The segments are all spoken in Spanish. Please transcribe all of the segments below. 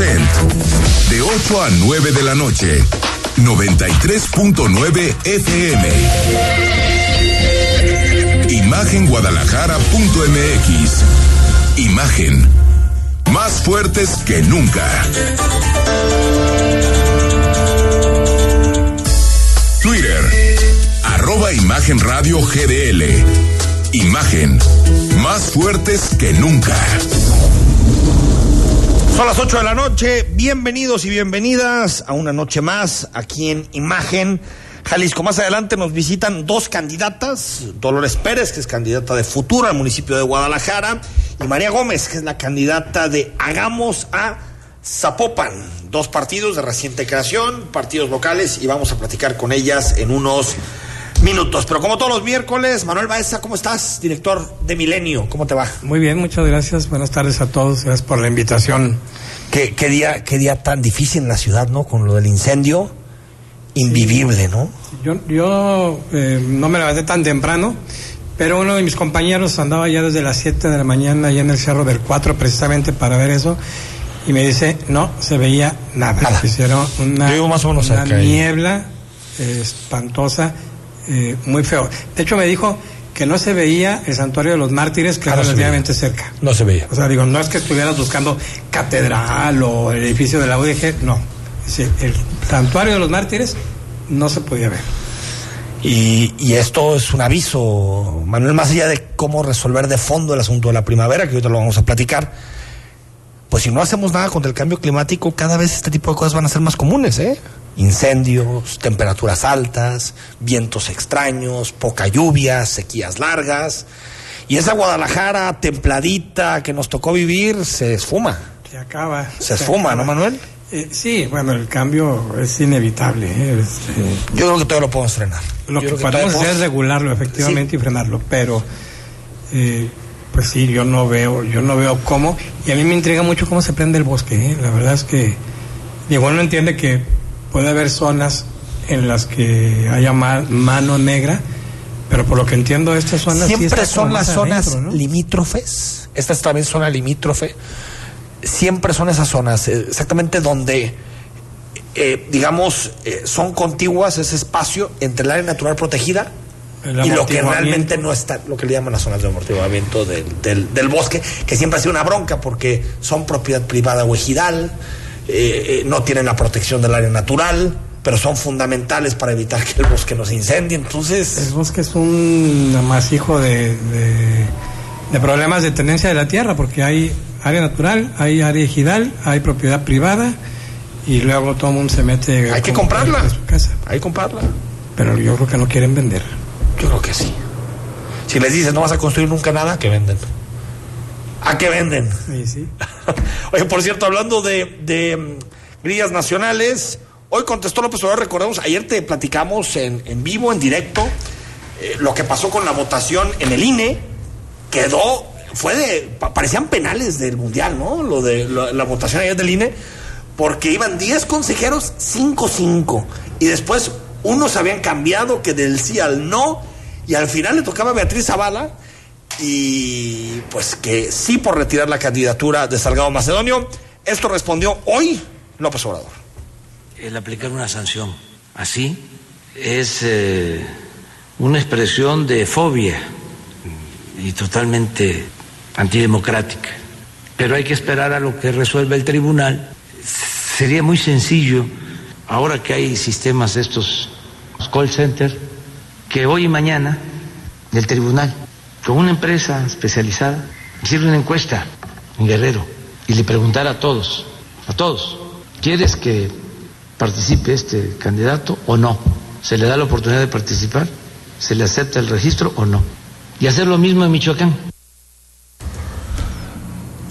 De 8 a 9 de la noche. 93.9 FM. Imagenguadalajara.mx. Imagen. Más fuertes que nunca. Twitter. Arroba Imagen Radio GDL. Imagen. Más fuertes que nunca. Son las 8 de la noche. Bienvenidos y bienvenidas a una noche más aquí en Imagen. Jalisco. Más adelante nos visitan dos candidatas, Dolores Pérez, que es candidata de Futuro al municipio de Guadalajara, y María Gómez, que es la candidata de Hagamos a Zapopan. Dos partidos de reciente creación, partidos locales, y vamos a platicar con ellas en unos minutos. Pero como todos los miércoles, Manuel Baeza, ¿cómo estás? Director de Milenio, ¿cómo te va? Muy bien, muchas gracias. Buenas tardes a todos. Gracias por la invitación. ¿Qué, qué día, qué día tan difícil en la ciudad, ¿no? Con lo del incendio. Invivible, ¿no? Yo, yo eh, no me levanté tan temprano, pero uno de mis compañeros andaba ya desde las 7 de la mañana allá en el Cerro del 4 precisamente para ver eso y me dice, no, se veía nada. Nada. Hicieron una, Yo más o menos una niebla eh, espantosa, eh, muy feo. De hecho me dijo que no se veía el santuario de los mártires, que Ah, era no relativamente cerca. No se veía. O sea, digo, no es que estuvieras buscando catedral o el edificio de la UDG, no. El santuario de los mártires no se podía ver. Y, y esto es un aviso, Manuel, más allá de cómo resolver de fondo el asunto de la primavera, que ahorita lo vamos a platicar, pues si no hacemos nada contra el cambio climático, cada vez este tipo de cosas van a ser más comunes, ¿eh? Incendios, temperaturas altas, vientos extraños, poca lluvia, sequías largas. Y esa Guadalajara templadita que nos tocó vivir se esfuma. Se acaba. Se esfuma, ¿no. Manuel? Eh, sí, bueno, el cambio es inevitable. ¿eh? Este, Yo creo que todavía lo podemos frenar. lo Yo que podemos hacer es regularlo efectivamente y frenarlo, pero eh, pues sí, yo no veo, yo no veo cómo, y a mí me intriga mucho cómo se prende el bosque. ¿eh? La verdad es que digo, uno entiende que puede haber zonas en las que haya ma- mano negra, pero por lo que entiendo estas zonas Siempre son las zonas adentro, ¿no? limítrofes. Esta es también zona limítrofe. Siempre son esas zonas, eh, exactamente donde, eh, digamos, eh, son contiguas ese espacio entre el área natural protegida y lo que realmente no está, lo que le llaman las zonas de amortiguamiento del, del- del bosque, que siempre ha sido una bronca porque son propiedad privada o ejidal, eh, eh, no tienen la protección del área natural, pero son fundamentales para evitar que el bosque no se incendie. Entonces, El bosque es un amasijo de, de, de problemas de tenencia de la tierra, porque hay área natural, hay área ejidal, hay propiedad privada, y luego todo el mundo se mete. hay que comprarla. su casa. Hay que comprarla. Pero yo creo que no quieren vender. Yo creo que sí. Si les dices no vas a construir nunca nada, que venden. ¿A qué venden? Sí, sí. Oye, por cierto, hablando de, de mm, grillas nacionales, hoy contestó López Obrador, recordemos, ayer te platicamos en, en vivo, en directo, eh, lo que pasó con la votación en el INE, quedó, fue de, pa- parecían penales del Mundial, ¿no? Lo de la votación ayer del INE, porque iban 10 consejeros, 5-5, y después unos habían cambiado que del sí al no, y al final le tocaba a Beatriz Zavala, y pues que sí por retirar la candidatura de Salgado Macedonio. Esto respondió hoy López Obrador. El aplicar una sanción así es eh, una expresión de fobia y totalmente antidemocrática. Pero hay que esperar a lo que resuelva el tribunal. Sería muy sencillo, ahora que hay sistemas estos call centers, que hoy y mañana el tribunal, con una empresa especializada, hiciera una encuesta en Guerrero y le preguntara a todos, a todos, ¿quieres que participe este candidato o no? ¿Se le da la oportunidad de participar? ¿Se le acepta el registro o no? Y hacer lo mismo en Michoacán.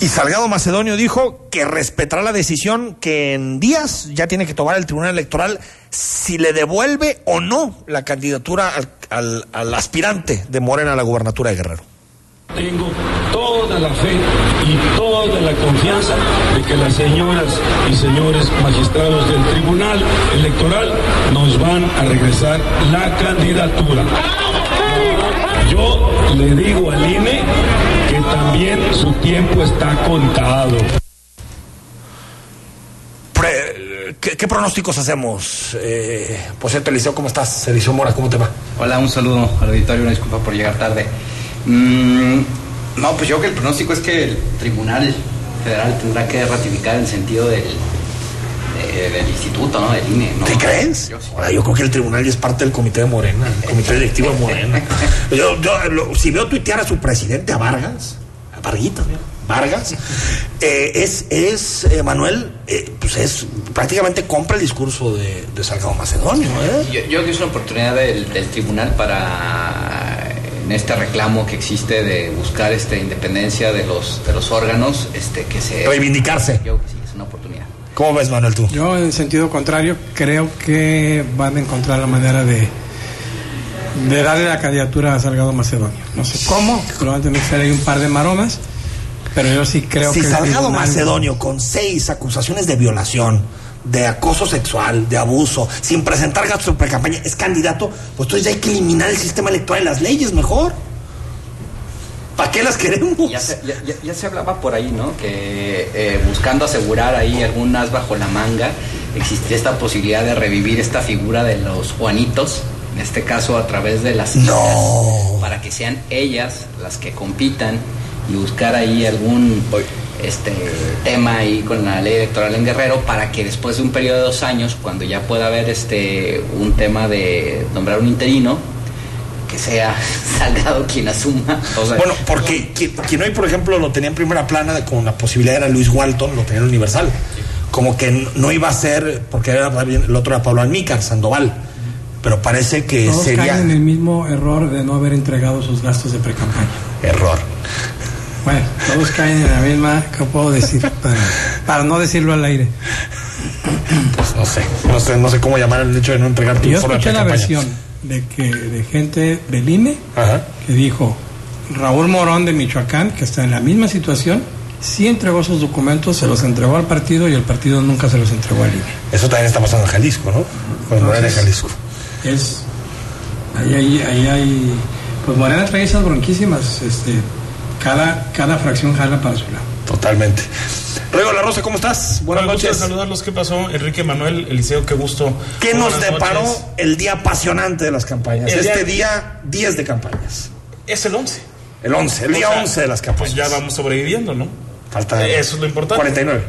Y Salgado Macedonio dijo que respetará la decisión que en días ya tiene que tomar el Tribunal Electoral si le devuelve o no la candidatura al, aspirante de Morena a la gubernatura de Guerrero. Tengo toda la fe y toda la confianza de que las señoras y señores magistrados del Tribunal Electoral nos van a regresar la candidatura. Yo le digo al INE también su tiempo está contado. ¿qué, pronósticos hacemos? Eh, por cierto, Eliseo, ¿cómo estás? Eliseo Mora, ¿cómo te va? Hola, un saludo al auditorio, una disculpa por llegar tarde. Mm, no, pues yo creo que el pronóstico es que el Tribunal Federal tendrá que ratificar el sentido del, del instituto, ¿no? Del INE. ¿no? ¿Te crees? Yo, creo que el tribunal ya es parte del comité de Morena, el comité directivo de Morena. Yo, si veo tuitear a su presidente, a Vargas, Varguitas, Vargas, eh, es, es eh, Manuel, eh, pues es prácticamente compra el discurso de, Salgado Macedonio. Yo, creo que es una oportunidad del, del tribunal para en este reclamo que existe de buscar este independencia de los de los órganos este que se reivindicarse yo creo que sí es una oportunidad ¿Cómo ves, Manuel, tú? Yo, en sentido contrario, creo que van a encontrar la manera de, de darle la candidatura a Salgado Macedonio. No sé cómo, probablemente ser ahí un par de maromas, pero yo sí creo que. Si Salgado Macedonio, con seis acusaciones de violación, de acoso sexual, de abuso, sin presentar gastos de pre-campaña, es candidato, pues entonces ya hay que eliminar el sistema electoral y las leyes mejor. ¿Para qué las queremos? Ya se, hablaba por ahí, ¿no? Que eh, buscando asegurar ahí algunas bajo la manga, existía esta posibilidad de revivir esta figura de los Juanitos, en este caso a través de las no. para que sean ellas las que compitan y buscar ahí algún este tema ahí con la ley electoral en Guerrero para que después de un periodo de dos años, cuando ya pueda haber este un tema de nombrar un interino, que sea Salgado quien asuma. bueno, porque quien, hoy, por ejemplo, lo tenía en primera plana con la posibilidad era Luis Walton, lo tenía en Universal. Como que no iba a ser, porque era, el otro era Pablo Almícar, Sandoval. Pero parece que Todos sería. caen en el mismo error de no haber entregado sus gastos de pre-campaña. Error. Bueno, todos caen en la misma, ¿qué puedo decir? Para, no decirlo al aire. Pues no sé, no sé, no sé cómo llamar el hecho de no entregar tu Yo escuché la versión de que de gente del INE que dijo Raúl Morón de Michoacán, que está en la misma situación, sí entregó sus documentos, se los entregó al partido y el partido nunca se los entregó al INE. Eso también está pasando en Jalisco, ¿no? Con Morena en Jalisco. Es. Ahí, ahí, ahí hay. Pues Morena trae esas bronquísimas. Este, cada, cada fracción jala para su lado. Totalmente. Ruego La Rosa, ¿cómo estás? Buenas noches. saludarlos. ¿Qué pasó? Enrique Manuel, Eliseo, qué gusto. ¿Qué nos deparó el día apasionante de las campañas? este día, 10 de campañas. Es el 11. El 11, el día 11 de las campañas. Pues ya vamos sobreviviendo, ¿no? Falta. Eso es lo importante. 49.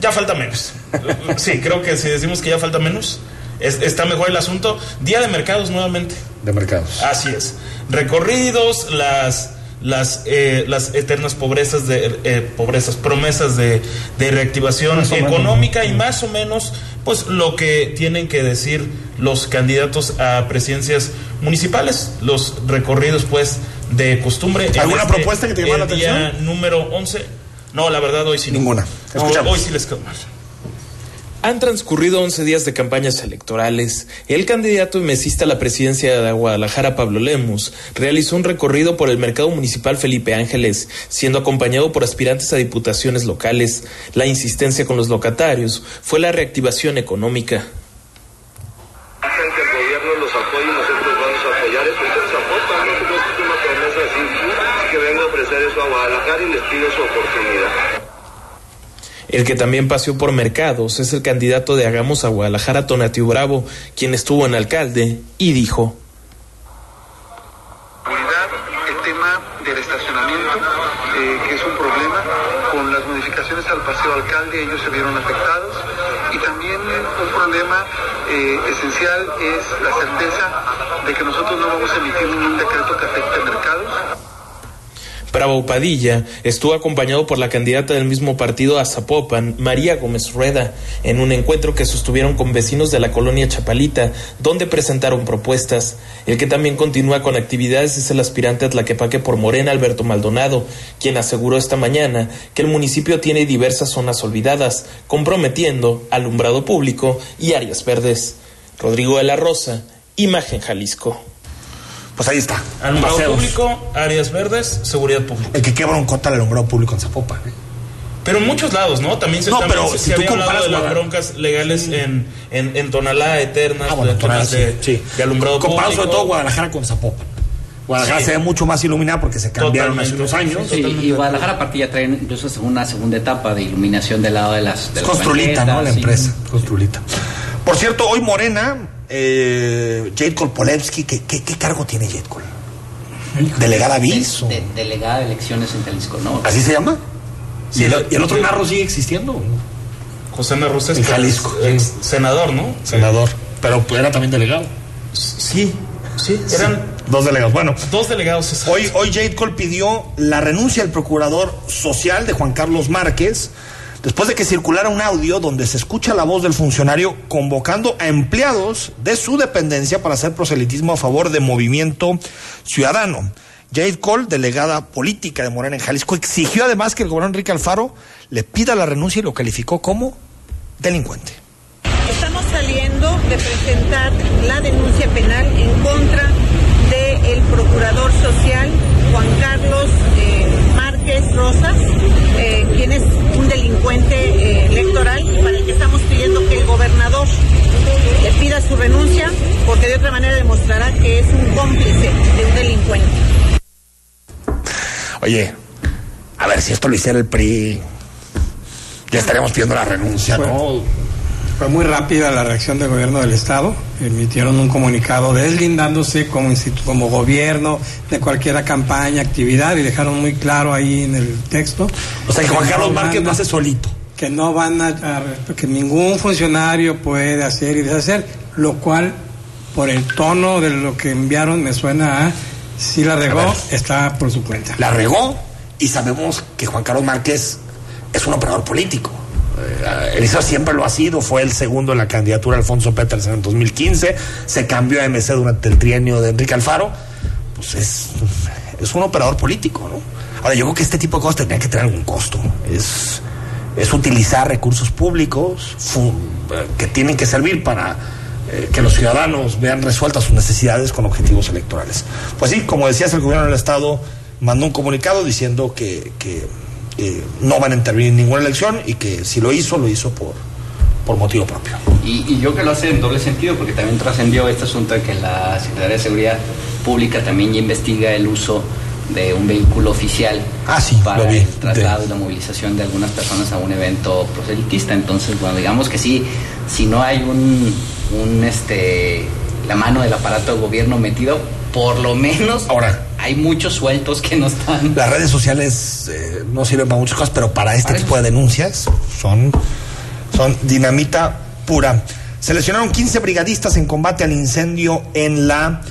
Ya falta menos. sí, creo que si decimos que ya falta menos, está mejor el asunto. Día de mercados nuevamente. De mercados. Así es. Recorridos, las las, eh, las eternas pobrezas de eh, pobrezas, promesas de, de reactivación económica y más o menos pues lo que tienen que decir los candidatos a presidencias municipales, los recorridos pues de costumbre. ¿Alguna este propuesta que te llama la atención? Día número 11. No, la verdad hoy sí. Ninguna. hoy sí les quedo mal. Han transcurrido 11 días de campañas electorales. El candidato y mesista a la presidencia de Guadalajara, Pablo Lemus, realizó un recorrido por el mercado municipal Felipe Ángeles, siendo acompañado por aspirantes a diputaciones locales. La insistencia con los locatarios fue la reactivación económica. que el gobierno los apoye y nosotros vamos a apoyar. Esto es Zapopan, no es una promesa así, que vengo a ofrecer eso a Guadalajara y les pido su oportunidad. El que también paseó por mercados es el candidato de Hagamos a Guadalajara, Tonatiu Bravo, quien estuvo en alcalde y dijo. El tema del estacionamiento, eh, que es un problema, con las modificaciones al paseo alcalde ellos se vieron afectados y también un problema eh, esencial es la certeza de que nosotros no vamos a emitir ningún decreto que afecte mercados. Bravo Padilla estuvo acompañado por la candidata del mismo partido a Zapopan, María Gómez Rueda, en un encuentro que sostuvieron con vecinos de la colonia Chapalita, donde presentaron propuestas. El que también continúa con actividades es el aspirante a Tlaquepaque por Morena, Alberto Maldonado, quien aseguró esta mañana que el municipio tiene diversas zonas olvidadas, comprometiendo alumbrado público y áreas verdes. Rodrigo de la Rosa, Imagen Jalisco pues ahí está. Alumbrado público, áreas verdes, seguridad pública. El que quebra un cota el alumbrado público en Zapopan. ¿eh? Pero en muchos lados, ¿no? También se, no, también pero se, si había hablado de las broncas legales en, en, Tonalá, Eternas, ah, bueno, Tonalá, sí, de, sí. de alumbrado Comparado público. sobre todo Guadalajara con Zapopan. Guadalajara se ve mucho más iluminada porque se cambiaron hace unos años. Sí, y Guadalajara aparte ya trae incluso una segunda etapa de iluminación del lado de las. De es las Construlita, ¿no? La empresa. Construlita. Por cierto, hoy Morena, eh, Jade Kolpolevsky, ¿qué, qué, qué cargo tiene Jade Col? ¿Delegada bis? De- delegada de elecciones en Jalisco, ¿no? ¿Así se llama? ¿Y el, y el otro narro sigue existiendo? José Narrosa En Jalisco. ex senador, ¿no? Senador. Pero era también delegado. Sí, sí, eran Dos delegados. Bueno, dos delegados. exacto. Hoy, hoy Jade Cole pidió la renuncia del procurador social de Juan Carlos Márquez después de que circulara un audio donde se escucha la voz del funcionario convocando a empleados de su dependencia para hacer proselitismo a favor de Movimiento Ciudadano. Jade Cole, delegada política de Morena en Jalisco, exigió además que el gobernador Enrique Alfaro le pida la renuncia y lo calificó como delincuente. Estamos saliendo de presentar la denuncia penal en contra del procurador social Juan Carlos eh, Márquez Rosas, eh, quien es un delincuente eh, electoral y para el que estamos pidiendo que el gobernador le pida su renuncia porque de otra manera demostrará que es un cómplice de un delincuente. Oye, a ver si esto lo hiciera el PRI, ya estaríamos pidiendo la renuncia, ¿no? Fue muy rápida la reacción del gobierno del estado. Emitieron un comunicado deslindándose como, como gobierno de cualquier campaña, actividad y dejaron muy claro ahí en el texto. O sea que Juan Carlos Márquez lo hace solito. que no van a, a- que ningún funcionario puede hacer y deshacer, lo cual por el tono de lo que enviaron me suena a si la regó ver. está por su cuenta. La regó y sabemos que Juan Carlos Márquez es un operador político. Eh, Eliseo siempre lo ha sido, fue el segundo en la candidatura Alfonso Peters en el 2015, se cambió a MC durante el trienio de Enrique Alfaro, pues es, es un operador político, ¿no? Ahora, yo creo que este tipo de cosas tendrían que tener algún costo. Es, es utilizar recursos públicos eh, que tienen que servir para eh, que los ciudadanos vean resueltas sus necesidades con objetivos electorales. Pues sí, como decías, el gobierno del Estado mandó un comunicado diciendo que, eh, no van a intervenir en ninguna elección y que si lo hizo, lo hizo por, por motivo propio. Y, y yo que lo hace en doble sentido, porque también trascendió este asunto de que la Secretaría de Seguridad Pública también ya investiga el uso de un vehículo oficial Ah, sí, para vi. el traslado y la movilización de algunas personas a un evento proselitista. Entonces, bueno, digamos que sí, si no hay un, un este la mano del aparato de gobierno metido, por lo menos Ahora. Hay muchos sueltos que no están. Las redes sociales eh, no sirven para muchas cosas, pero para este Para tipo de denuncias son, son dinamita pura. Seleccionaron 15 brigadistas en combate al incendio en la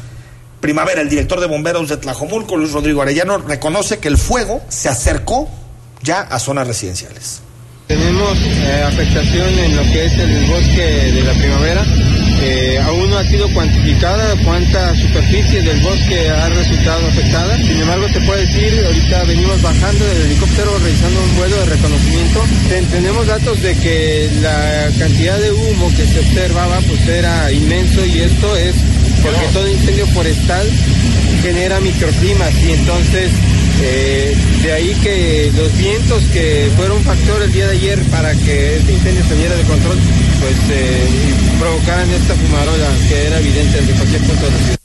primavera. El director de bomberos de Tlajomulco, Luis Rodrigo Arellano, reconoce que el fuego se acercó ya a zonas residenciales. Tenemos eh, afectación en lo que es el bosque de la primavera. Eh, aún no ha sido cuantificada cuánta superficie del bosque ha resultado afectada. Sin embargo, te puedo decir, ahorita venimos bajando del helicóptero realizando un vuelo de reconocimiento. Ten- tenemos datos de que la cantidad de humo que se observaba pues era inmenso y esto es porque todo incendio forestal genera microclimas y entonces eh, de ahí que los vientos que fueron factor el día de ayer para que este incendio saliera de control, pues eh, provocaran esta fumarola que era evidente desde cualquier punto de la ciudad.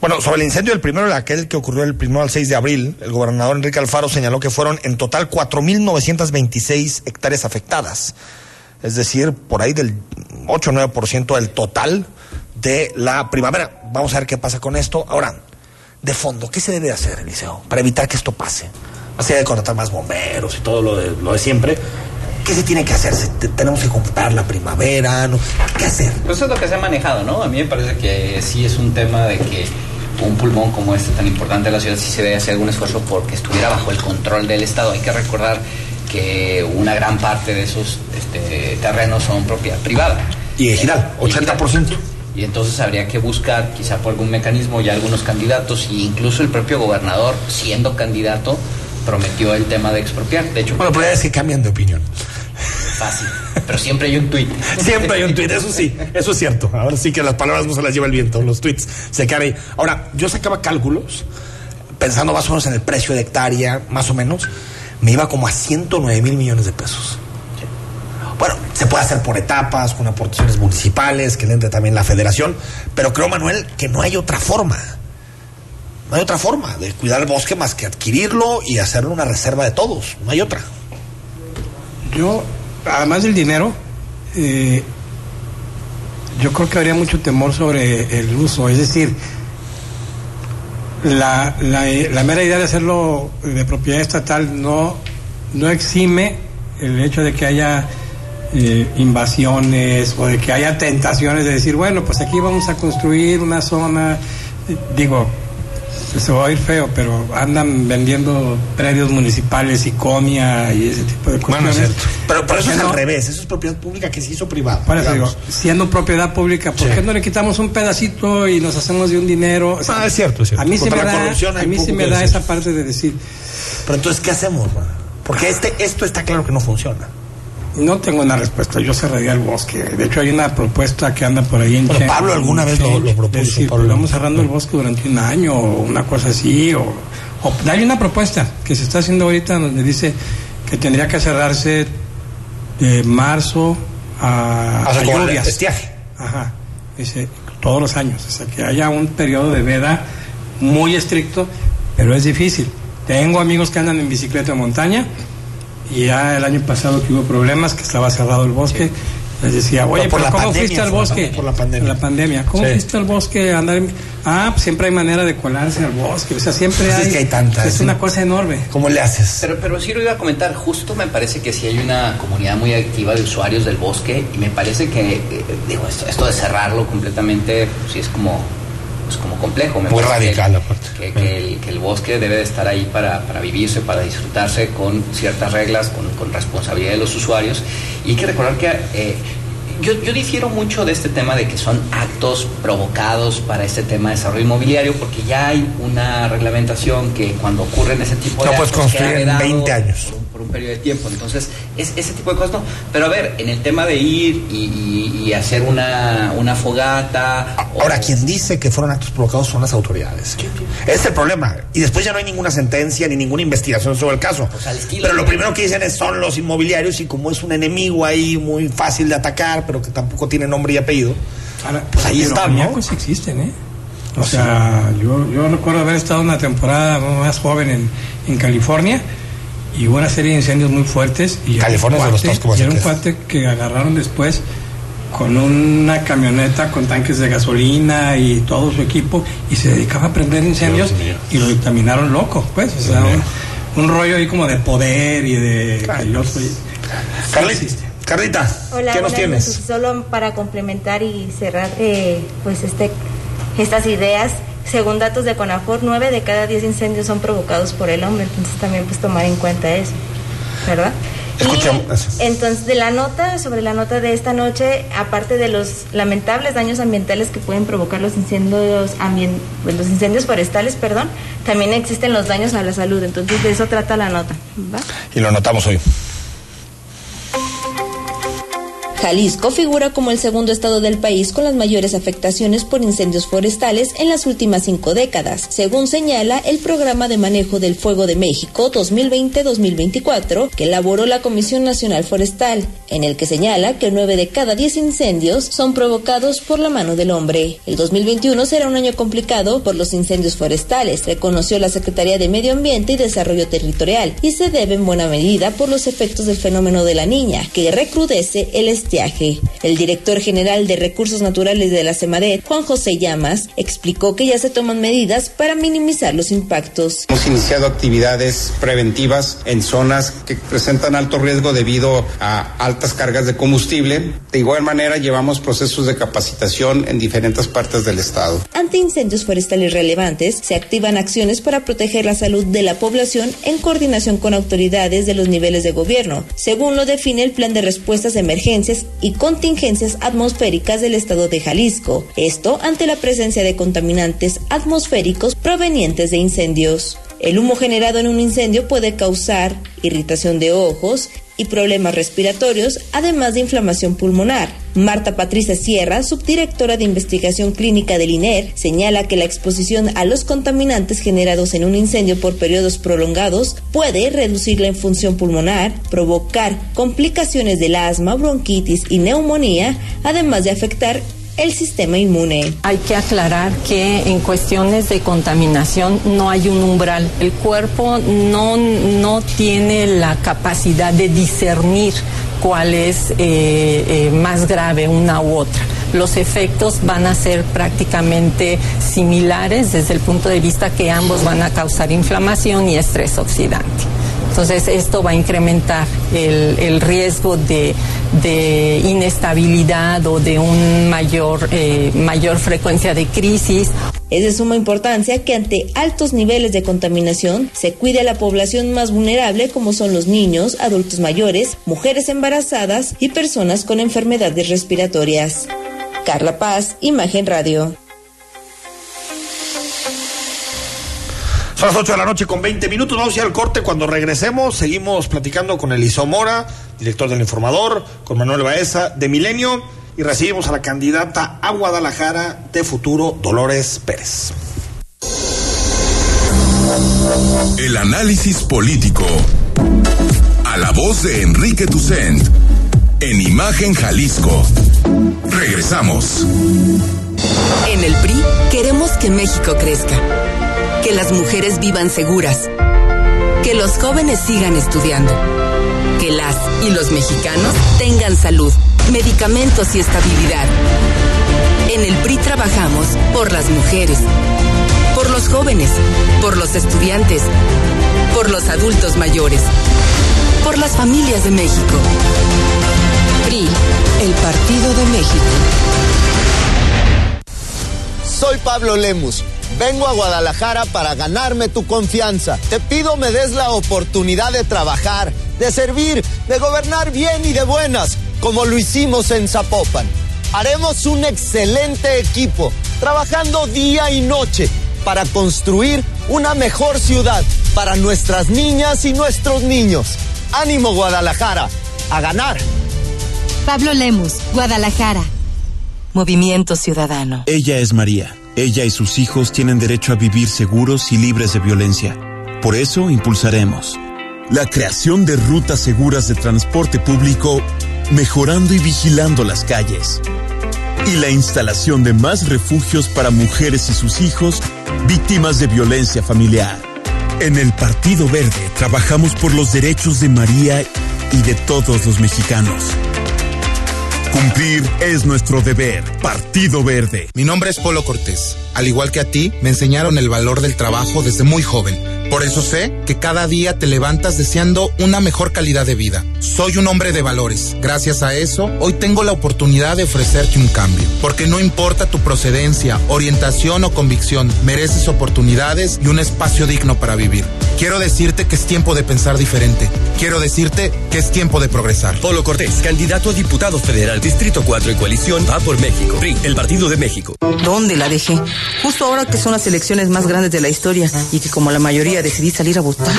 Bueno, sobre el incendio del primero, aquel que ocurrió del primero al 6 de abril, el gobernador Enrique Alfaro señaló que fueron en total 4.926 hectáreas afectadas. Es decir, por ahí del 8 o 9% del total de la primavera. Vamos a ver qué pasa con esto. Ahora, de fondo, ¿qué se debe hacer, Eliseo, para evitar que esto pase? Más allá de contratar más bomberos y todo lo de, lo de siempre, ¿qué se tiene que hacer? ¿Se- te- ¿Tenemos que comprar la primavera? ¿No? ¿Qué hacer? Pues eso es lo que se ha manejado, ¿no? A mí me parece que sí es un tema de que un pulmón como este tan importante de la ciudad sí se debe hacer algún esfuerzo porque estuviera bajo el control del Estado. Hay que recordar que una gran parte de esos este, terrenos son propiedad privada. Y ejidal. 80%. Y entonces habría que buscar, quizá por algún mecanismo, ya algunos candidatos, e incluso el propio gobernador, siendo candidato, prometió el tema de expropiar. De hecho, Bueno, pero es que cambian de opinión. fácil. Pero siempre hay un tuit. Siempre hay un tweet, eso sí, eso es cierto. Ahora sí que las palabras no se las lleva el viento, los tweets se quedan ahí. Ahora, yo sacaba cálculos, pensando más o menos en el precio de hectárea, más o menos, me iba como a 109 mil millones de pesos. Bueno, se puede hacer por etapas, con aportaciones municipales, que le entre también la federación, pero creo, Manuel, que no hay otra forma. No hay otra forma de cuidar el bosque más que adquirirlo y hacerlo una reserva de todos. No hay otra. Yo, además del dinero, eh, yo creo que habría mucho temor sobre el uso. Es decir, la, la, la mera idea de hacerlo de propiedad estatal no, no exime el hecho de que haya eh, invasiones o de que haya tentaciones de decir, bueno, pues aquí vamos a construir una zona, eh, digo, se va a oír feo, pero andan vendiendo predios municipales y comia y ese tipo de Bueno, cuestiones. es cierto. Pero, pero eso es ¿Por qué al revés. Eso es propiedad pública que se hizo privada. Por eso digo, siendo propiedad pública, ¿por Sí. qué no le quitamos un pedacito y nos hacemos de un dinero? O sea, Ah, es cierto, es cierto. A mí sí Contra me da, a mí sí me da esa parte de decir, Pero entonces, ¿qué hacemos? man? Porque este, esto está claro que no funciona. No tengo una respuesta, yo cerraría el bosque. De hecho, hay una propuesta que anda por ahí en Change- Pablo alguna vez lo- lo propuso, de decir, Pablo. pues vamos cerrando el bosque durante un año o una cosa así. O, o- hay una propuesta que se está haciendo ahorita donde dice que tendría que cerrarse de marzo a, a lluvias. estiaje. Ajá, dice todos los años, o sea, que haya un periodo de veda muy estricto, pero es difícil. Tengo amigos que andan en bicicleta de montaña y ya el año pasado que hubo problemas, que estaba cerrado el bosque, les decía, oye, Pero por pero la ¿cómo pandemia fuiste al bosque? Por la pandemia. La pandemia. ¿Cómo Sí. fuiste al bosque? a andar en- Ah, pues siempre hay manera de colarse al bosque, o sea, siempre Pues es hay... que hay tantas, Es una cosa enorme. ¿Cómo le haces? Pero, pero sí lo iba a comentar, justo me parece que sí hay una comunidad muy activa de usuarios del bosque y me parece que, eh, digo, esto, esto de cerrarlo completamente, pues sí es como, pues como complejo. Me Muy parece que- radical, aparte. Que, que el, que el bosque debe de estar ahí para, para vivirse, para disfrutarse con ciertas reglas, con, con responsabilidad de los usuarios. Y hay que recordar que... eh, yo, yo difiero mucho de este tema de que son actos provocados para este tema de desarrollo inmobiliario porque ya hay una reglamentación que cuando ocurren ese tipo de No puedes actos construir en vedado 20 años. Un, periodo de tiempo. Entonces, es, ese tipo de cosas no. Pero a ver, en el tema de ir y, y- y hacer una, una fogata. o- Ahora, quien dice que fueron actos provocados son las autoridades. Ese es el problema. Y después ya no hay ninguna sentencia ni ninguna investigación sobre el caso. Pues al estilo pero lo primero que dicen es son los inmobiliarios y como es un enemigo ahí muy fácil de atacar, pero que tampoco tiene nombre y apellido. Ahora, Pues ahí están, ¿no? maníacos existen, ¿eh? O sea, yo, yo recuerdo haber estado una temporada más joven en, en California y hubo una serie de incendios muy fuertes. Y California es de los cuate- y era un cuate que agarraron después con una camioneta con tanques de gasolina y todo su equipo y se dedicaba a prender incendios y lo dictaminaron loco, pues. O sea, un, un rollo ahí como de poder y de... que yo soy- Carli- existe. Carlita, Hola, ¿qué nos tienes? Solo para complementar y cerrar eh, pues este estas ideas, según datos de CONAFOR, 9 de cada 10 incendios son provocados por el hombre, entonces también pues tomar en cuenta eso, ¿verdad? Y, entonces, de la nota, sobre la nota de esta noche, aparte de los lamentables daños ambientales que pueden provocar los incendios, pues, los incendios forestales, perdón, también existen los daños a la salud, entonces de eso trata la nota, ¿va? Y lo notamos hoy. Jalisco figura como el segundo estado del país con las mayores afectaciones por incendios forestales en las últimas cinco décadas, según señala el Programa de Manejo del Fuego de México 2020-2024 que elaboró la Comisión Nacional Forestal, en el que señala que nueve de cada diez incendios son provocados por la mano del hombre. El 2021 será un año complicado por los incendios forestales, reconoció la Secretaría de Medio Ambiente y Desarrollo Territorial, y se debe en buena medida por los efectos del fenómeno de la niña, que recrudece el estiaje. El director general de Recursos Naturales de la CEMADET, Juan José Llamas, explicó que ya se toman medidas para minimizar los impactos. Hemos iniciado actividades preventivas en zonas que presentan alto riesgo debido a altas cargas de combustible. De igual manera, llevamos procesos de capacitación en diferentes partes del estado. Ante incendios forestales relevantes, se activan acciones para proteger la salud de la población en coordinación con autoridades de los niveles de gobierno, según lo define el Plan de Respuestas a Emergencias y Contingencias Atmosféricas del Estado de Jalisco. Esto ante la presencia de contaminantes atmosféricos provenientes de incendios. El humo generado en un incendio puede causar irritación de ojos y problemas respiratorios, además de inflamación pulmonar. Marta Patricia Sierra, subdirectora de investigación clínica del INER, señala que la exposición a los contaminantes generados en un incendio por periodos prolongados puede reducir la función pulmonar, provocar complicaciones del asma, bronquitis y neumonía, además de afectar el sistema inmune. Hay que aclarar que en cuestiones de contaminación no hay un umbral. El cuerpo no, no tiene la capacidad de discernir cuál es eh, eh, más grave una u otra. Los efectos van a ser prácticamente similares desde el punto de vista que ambos van a causar inflamación y estrés oxidante. Entonces esto va a incrementar el, el riesgo de, de, inestabilidad o de un mayor, eh, mayor frecuencia de crisis. Es de suma importancia que ante altos niveles de contaminación se cuide a la población más vulnerable como son los niños, adultos mayores, mujeres embarazadas y personas con enfermedades respiratorias. Carla Paz, Imagen Radio. Son las 8 de la noche con 20 minutos. Vamos a ir al corte. Cuando regresemos, seguimos platicando con Eliseo Mora, director del Informador, con Manuel Baeza de Milenio y recibimos a la candidata a Guadalajara de futuro, Dolores Pérez. El análisis político. A la voz de Enrique Tucent. En Imagen Jalisco. Regresamos. En el PRI queremos que México crezca que las mujeres vivan seguras, que los jóvenes sigan estudiando, que las y los mexicanos tengan salud, medicamentos y estabilidad. En el PRI trabajamos por las mujeres, por los jóvenes, por los estudiantes, por los adultos mayores, por las familias de México. PRI, el Partido de México. Soy Pablo Lemus Vengo a Guadalajara para ganarme tu confianza. Te pido me des la oportunidad de trabajar, de servir, de gobernar bien y de buenas, como lo hicimos en Zapopan. Haremos un excelente equipo, trabajando día y noche para construir una mejor ciudad para nuestras niñas y nuestros niños. Ánimo Guadalajara, a ganar. Pablo Lemus, Guadalajara. Movimiento Ciudadano. Ella es María ella y sus hijos tienen derecho a vivir seguros y libres de violencia. Por eso impulsaremos la creación de rutas seguras de transporte público, mejorando y vigilando las calles. Y la instalación de más refugios para mujeres y sus hijos víctimas de violencia familiar. En el Partido Verde trabajamos por los derechos de María y de todos los mexicanos. Cumplir es nuestro deber. Partido Verde. Mi nombre es Polo Cortés. Al igual que a ti, me enseñaron el valor del trabajo desde muy joven. Por eso sé que cada día te levantas deseando una mejor calidad de vida. Soy un hombre de valores. Gracias a eso, hoy tengo la oportunidad de ofrecerte un cambio. Porque no importa tu procedencia, orientación o convicción, mereces oportunidades y un espacio digno para vivir. Quiero decirte que es tiempo de pensar diferente. Quiero decirte que es tiempo de progresar. Polo Cortés, candidato a diputado federal, Distrito 4 y coalición, va por México. PRI, el Partido de México. ¿Dónde la dejé? Justo ahora que son las elecciones más grandes de la historia y que como la mayoría decidí salir a votar.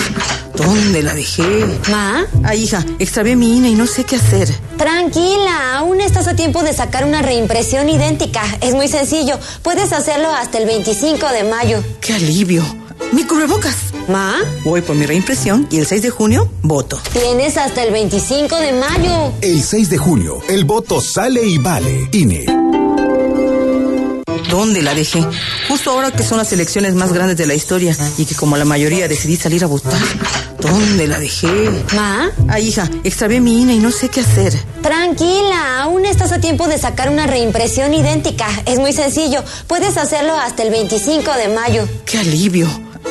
¿Dónde la dejé? ¿Ma? Ay, hija, extravié mi INE y no sé qué hacer. Tranquila, aún estás a tiempo de sacar una reimpresión idéntica. Es muy sencillo. Puedes hacerlo hasta el 25 de mayo. ¡Qué alivio! ¡Mi cubrebocas! ¿Ma? Voy por mi reimpresión y el 6 de junio voto. Tienes hasta el 25 de mayo. El 6 de junio, el voto sale y vale. INE. ¿Dónde la dejé? Justo ahora que son las elecciones más grandes de la historia y que como la mayoría decidí salir a votar. ¿Dónde la dejé? ¿Ma? Ay, hija, extravié mi INE y no sé qué hacer. Tranquila, aún estás a tiempo de sacar una reimpresión idéntica. Es muy sencillo. Puedes hacerlo hasta el 25 de mayo. ¡Qué alivio!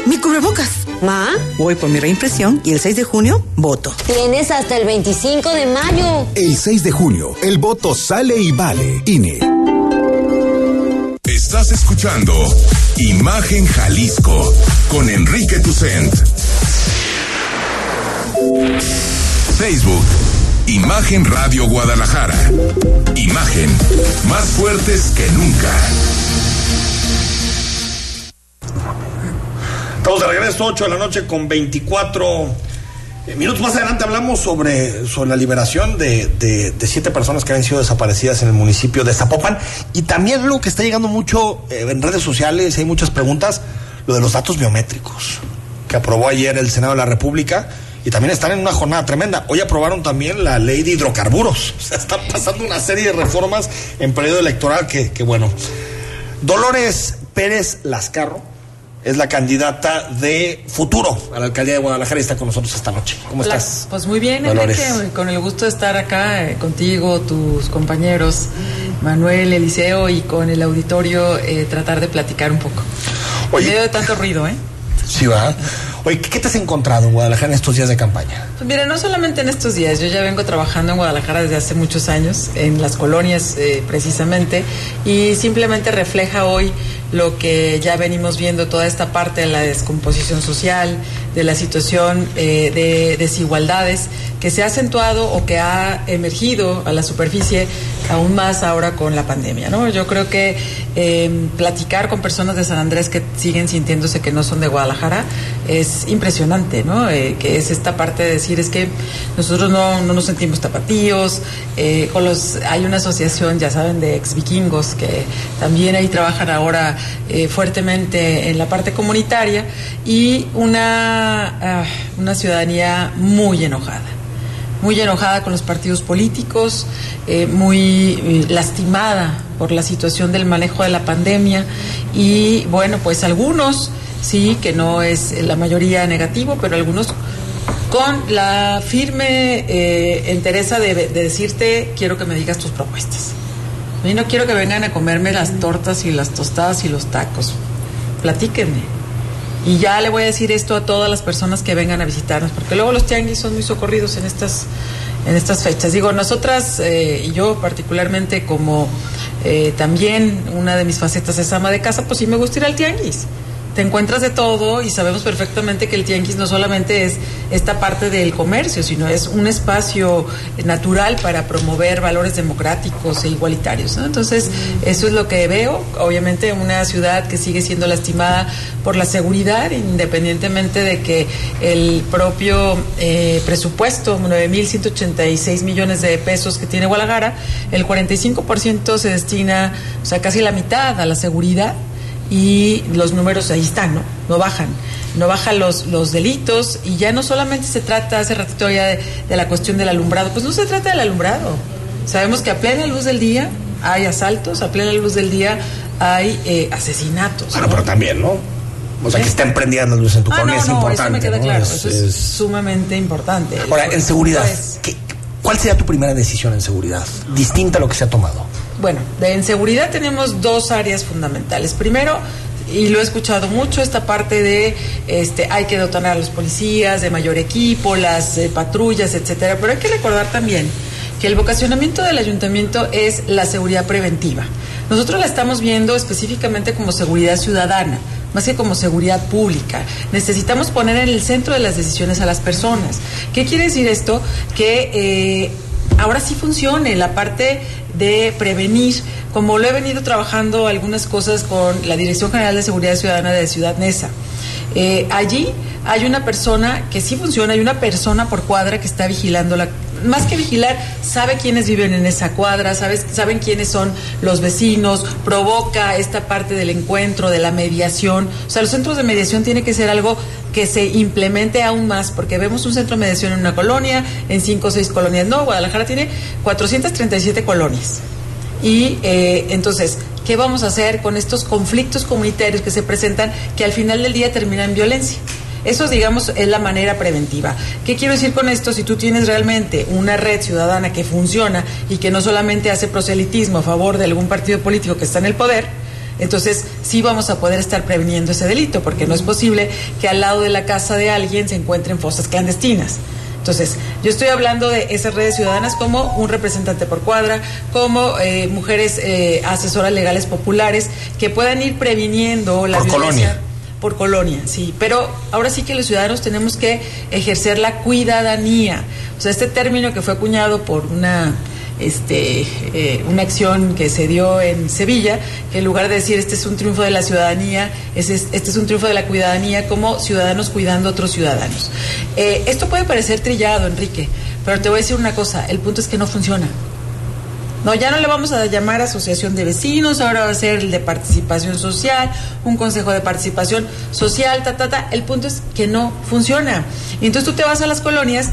¡Mi cubrebocas! ¿Ma? Voy por mi reimpresión y el 6 de junio voto. Tienes hasta el 25 de mayo. El 6 de junio, el voto sale y vale. INE. Estás escuchando Imagen Jalisco con Enrique Tucent. Facebook, Imagen Radio Guadalajara. Imagen, más fuertes que nunca. Estamos de regreso, 8 de la noche con 24 minutos más adelante hablamos sobre, sobre la liberación de, de, de, siete personas que habían sido desaparecidas en el municipio de Zapopan y también lo que está llegando mucho eh, en redes sociales, hay muchas preguntas, lo de los datos biométricos que aprobó ayer el Senado de la República y también están en una jornada tremenda. Hoy aprobaron también la ley de hidrocarburos. O sea, están pasando una serie de reformas en periodo electoral que, que bueno. Dolores Pérez Lascarro es la candidata de futuro a la alcaldía de Guadalajara y está con nosotros esta noche. ¿Cómo Hola, estás? Pues muy bien. Enrique, con el gusto de estar acá eh, contigo, tus compañeros, Manuel, Eliseo y con el auditorio, eh, tratar de platicar un poco. En medio de tanto ruido, ¿eh? Sí, va. Oye, ¿qué te has encontrado en Guadalajara en estos días de campaña? Pues mira, no solamente en estos días, yo ya vengo trabajando en Guadalajara desde hace muchos años, en las colonias eh, precisamente, y simplemente refleja hoy lo que ya venimos viendo, toda esta parte de la descomposición social, de la situación eh, de desigualdades que se ha acentuado o que ha emergido a la superficie aún más ahora con la pandemia. ¿no? Yo creo que eh, platicar con personas de San Andrés que siguen sintiéndose que no son de Guadalajara es impresionante, ¿no? Eh, que es esta parte de decir es que nosotros no, no nos sentimos tapatíos, eh, con los, hay una asociación, ya saben, de ex vikingos que también ahí trabajan ahora eh, fuertemente en la parte comunitaria y una, ah, una ciudadanía muy enojada muy enojada con los partidos políticos, eh, muy eh, lastimada por la situación del manejo de la pandemia y bueno, pues algunos sí, que no es la mayoría negativo, pero algunos con la firme eh, entereza de, de decirte quiero que me digas tus propuestas. Y no quiero que vengan a comerme las tortas y las tostadas y los tacos. Platíquenme. Y ya le voy a decir esto a todas las personas que vengan a visitarnos, porque luego los tianguis son muy socorridos en estas, en estas fechas. Digo, nosotras eh, y yo particularmente como eh, también una de mis facetas es ama de casa, pues sí me gusta ir al tianguis. Te encuentras de todo y sabemos perfectamente que el tianguis no solamente es esta parte del comercio, sino es un espacio natural para promover valores democráticos e igualitarios. ¿no? Entonces, eso es lo que veo. Obviamente, una ciudad que sigue siendo lastimada por la seguridad, independientemente de que el propio eh, presupuesto, 9.186 millones de pesos que tiene Guadalajara, el 45% se destina, o sea, casi la mitad a la seguridad y los números ahí están, ¿no? No bajan, no bajan los, los delitos y ya no solamente se trata, hace ratito ya de, de la cuestión del alumbrado, pues no se trata del alumbrado. Sabemos que a plena luz del día hay asaltos, a plena luz del día hay eh, asesinatos. Bueno, ¿no? pero también, ¿no? O sea, que estén prendidas las luces en tu Ah, colonia no, es no, importante. eso me queda claro, Es- eso es, es- sumamente importante. Ahora, en seguridad, ¿qué- ¿cuál sería tu primera decisión en seguridad? Distinta a lo que se ha tomado. Bueno, de, en seguridad tenemos dos áreas fundamentales. Primero, y lo he escuchado mucho, esta parte de este, hay que dotar a los policías de mayor equipo, las eh, patrullas, etcétera. Pero hay que recordar también que el vocacionamiento del ayuntamiento es la seguridad preventiva. Nosotros la estamos viendo específicamente como seguridad ciudadana, más que como seguridad pública. Necesitamos poner en el centro de las decisiones a las personas. ¿Qué quiere decir esto? Que eh, ahora sí funcione la parte de prevenir, como lo he venido trabajando algunas cosas con la Dirección General de Seguridad Ciudadana de Ciudad Neza. Eh, allí hay una persona que sí funciona, hay una persona por cuadra que está vigilando la más que vigilar, sabe quiénes viven en esa cuadra, sabes, saben quiénes son los vecinos, provoca esta parte del encuentro, de la mediación. O sea, los centros de mediación tiene que ser algo que se implemente aún más, porque vemos un centro de mediación en una colonia, en cinco o seis colonias. No, Guadalajara tiene 437 colonias. Y eh, entonces, ¿qué vamos a hacer con estos conflictos comunitarios que se presentan que al final del día terminan en violencia? Eso, digamos, es la manera preventiva. ¿Qué quiero decir con esto? Si tú tienes realmente una red ciudadana que funciona y que no solamente hace proselitismo a favor de algún partido político que está en el poder, entonces sí vamos a poder estar previniendo ese delito, porque no es posible que al lado de la casa de alguien se encuentren fosas clandestinas. Entonces, yo estoy hablando de esas redes ciudadanas como un representante por cuadra, como eh, mujeres eh, asesoras legales populares que puedan ir previniendo la Por violencia. colonia. Por colonia, sí. Pero ahora sí que los ciudadanos tenemos que ejercer la cuidadanía. O sea, este término que fue acuñado por una este, eh, una acción que se dio en Sevilla, que en lugar de decir este es un triunfo de la ciudadanía, es, es- este es un triunfo de la cuidadanía como ciudadanos cuidando a otros ciudadanos. Eh, esto puede parecer trillado, Enrique, pero te voy a decir una cosa, el punto es que no funciona. No, ya no le vamos a llamar asociación de vecinos, ahora va a ser el de participación social, un consejo de participación social, ta, ta, ta. El punto es que no funciona. Y entonces tú te vas a las colonias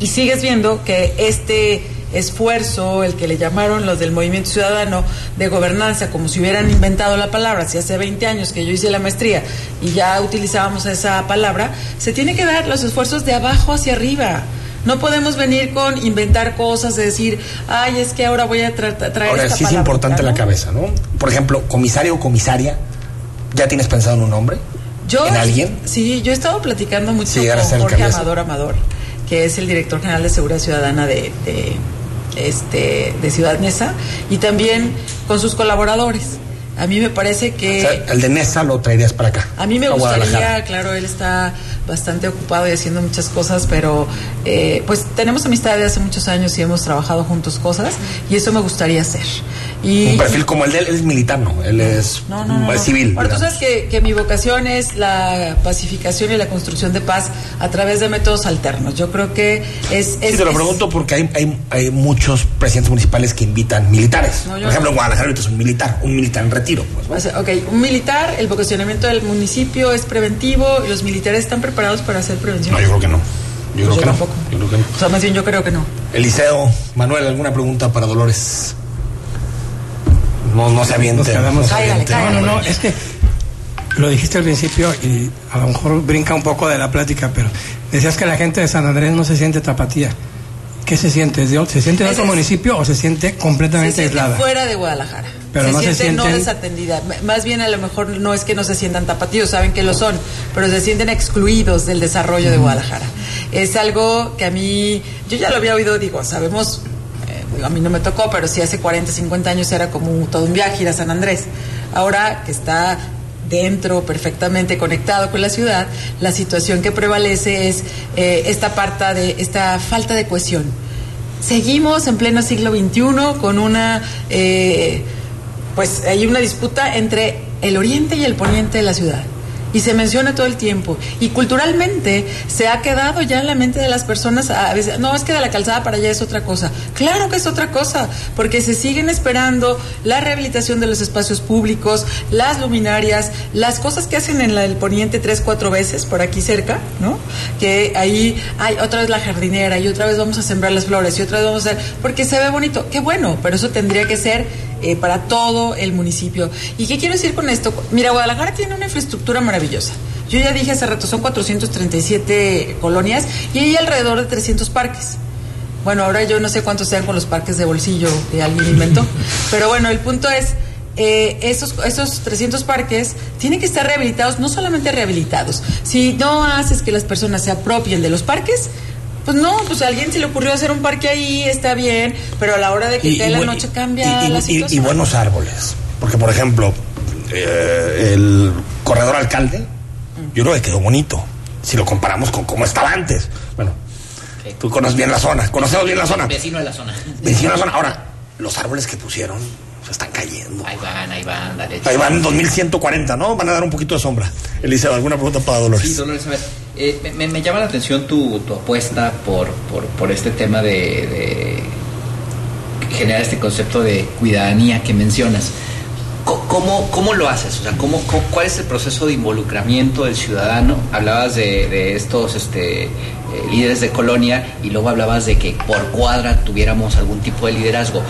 y sigues viendo que este esfuerzo, el que le llamaron los del Movimiento Ciudadano de Gobernanza, como si hubieran inventado la palabra, si hace 20 años que yo hice la maestría y ya utilizábamos esa palabra, se tiene que dar los esfuerzos de abajo hacia arriba. No podemos venir con inventar cosas, de decir, ay, es que ahora voy a tra traer Ahora esta sí es palabra", importante ¿no? la cabeza, ¿no? Por ejemplo, comisario o comisaria, ¿ya tienes pensado en un nombre? Yo, ¿En alguien? Sí, yo he estado platicando mucho Sí, con Jorge. Amador Amador, que es el director general de Seguridad Ciudadana de, de, este, de Ciudad Neza, y también con sus colaboradores. A mí me parece que... O sea, el de Nesa lo traerías para acá. A mí me a gustaría, claro, él está bastante ocupado y haciendo muchas cosas, pero eh, pues tenemos amistad de hace muchos años y hemos trabajado juntos cosas y eso me gustaría hacer. Y, Un perfil como el de él, él es militar, ¿no? Él es, no, no, no, civil. Ahora, tú sabes que, que mi vocación es la pacificación y la construcción de paz a través de métodos alternos. Yo creo que es... es Sí, te lo es- pregunto porque hay, hay, hay muchos presidentes municipales que invitan militares. Por ejemplo, en Guadalajara ahorita es un militar, un militar en retiro. Pues, ¿no? O sea, ok, un militar, el vocacionamiento del municipio es preventivo y los militares están preparados para hacer prevención. No, yo creo que no. Yo creo Yo que tampoco. no. Yo creo que no. O sea, más bien yo creo que no. Eliseo, Manuel, ¿alguna pregunta para Dolores? No, no se. Nos no se. No, no, no, es que lo dijiste al principio y a lo mejor brinca un poco de la plática, pero decías que la gente de San Andrés no se siente tapatía. ¿Qué se siente? ¿De- ¿Se siente de otro es- municipio o se siente Se completamente siente aislada? fuera de Guadalajara. Pero se no se siente no sienten- desatendida. Más bien a lo mejor no es que no se sientan tapatíos, saben que lo son, pero se sienten excluidos del desarrollo de Guadalajara. Es algo que a mí, yo ya lo había oído, digo, sabemos, eh, a mí no me tocó, pero sí hace 40, 50 años era como un- todo un viaje ir a San Andrés. Ahora que está dentro, perfectamente conectado con la ciudad, la situación que prevalece es eh, esta parte de esta falta de cohesión. Seguimos en pleno siglo XXI con una, eh, pues hay una disputa entre el oriente y el poniente de la ciudad. Y se menciona todo el tiempo. Y culturalmente se ha quedado ya en la mente de las personas a veces, no, es que de la calzada para allá es otra cosa. Claro que es otra cosa, porque se siguen esperando la rehabilitación de los espacios públicos, las luminarias, las cosas que hacen en la del poniente tres, cuatro veces por aquí cerca, ¿no? Que ahí hay otra vez la jardinera y otra vez vamos a sembrar las flores y otra vez vamos a hacer, porque se ve bonito. Qué bueno, pero eso tendría que ser eh, para todo el municipio. ¿Y qué quiero decir con esto? Mira, Guadalajara tiene una infraestructura maravillosa. Yo ya dije hace rato, son 437 colonias y hay alrededor de 300 parques. Bueno, ahora yo no sé cuántos sean con los parques de bolsillo que alguien inventó, pero bueno, el punto es, eh, esos, esos 300 parques tienen que estar rehabilitados, no solamente rehabilitados. Si no haces que las personas se apropien de los parques, pues no, pues a alguien se le ocurrió hacer un parque ahí, está bien, pero a la hora de que cae la noche cambia y- y- la y- situación. y buenos árboles. Porque, por ejemplo, eh, el corredor alcalde, yo creo que quedó bonito. Si lo comparamos con cómo estaba antes. Bueno, tú conoces bien la zona, conocemos bien la zona. Vecino de la zona. Vecino de la zona. Ahora, los árboles que pusieron se están cayendo. Ahí van, ahí van, dale. Ahí van 2140, ¿no? Van a dar un poquito de sombra. Eliseo, ¿alguna pregunta para Dolores? Sí, Dolores, a ver, eh, me- llama la atención tu, tu apuesta por, por, por este tema de, de generar este concepto de cuidadanía que mencionas. ¿Cómo, cómo lo haces? O sea, ¿cómo, cómo- ¿cuál es el proceso de involucramiento del ciudadano? Hablabas de, de estos este, eh, líderes de colonia y luego hablabas de que por cuadra tuviéramos algún tipo de liderazgo.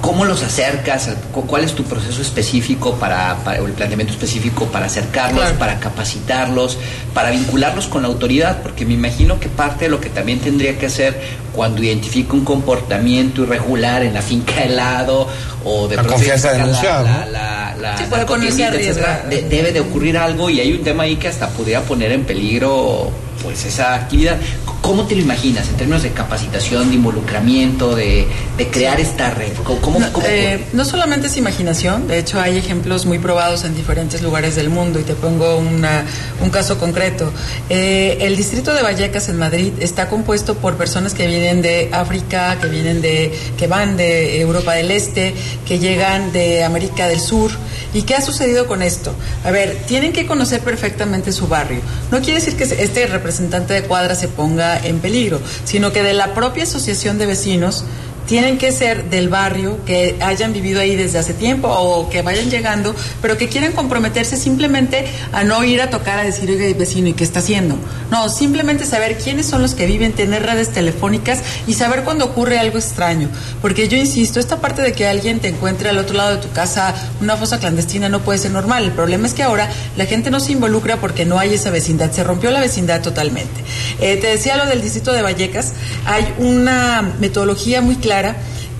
¿Cómo los acercas? Cu- ¿Cuál es tu proceso específico para, para- o el planteamiento específico para acercarlos, Claro. para capacitarlos, para vincularlos con la autoridad? Porque me imagino que parte de lo que también tendría que hacer cuando identifica un comportamiento irregular en la finca de helado o de La pronto confianza de identifica denunciar, la, la- la- Sí, etcétera, de- debe de ocurrir algo y hay un tema ahí que hasta podría poner en peligro pues esa actividad. ¿Cómo te lo imaginas en términos de capacitación, de involucramiento, de, de crear esta red? ¿Cómo, cómo- No, cómo eh, no solamente es imaginación, de hecho hay ejemplos muy probados en diferentes lugares del mundo y te pongo una- un caso concreto. Eh, el distrito de Vallecas en Madrid está compuesto por personas que vienen de África, que vienen de, que van de Europa del Este, que llegan de América del Sur. ¿Y qué ha sucedido con esto? A ver, tienen que conocer perfectamente su barrio. No quiere decir que este representante de cuadra se ponga en peligro, sino que de la propia asociación de vecinos tienen que ser del barrio, que hayan vivido ahí desde hace tiempo o que vayan llegando, pero que quieran comprometerse simplemente a no ir a tocar a decir, oiga, vecino, ¿y qué está haciendo? No, simplemente saber quiénes son los que viven, tener redes telefónicas y saber cuando ocurre algo extraño. Porque yo insisto, esta parte de que alguien te encuentre al otro lado de tu casa una fosa clandestina no puede ser normal. El problema es que ahora la gente no se involucra porque no hay esa vecindad, se rompió la vecindad totalmente. Eh, te decía lo del distrito de Vallecas, hay una metodología muy clara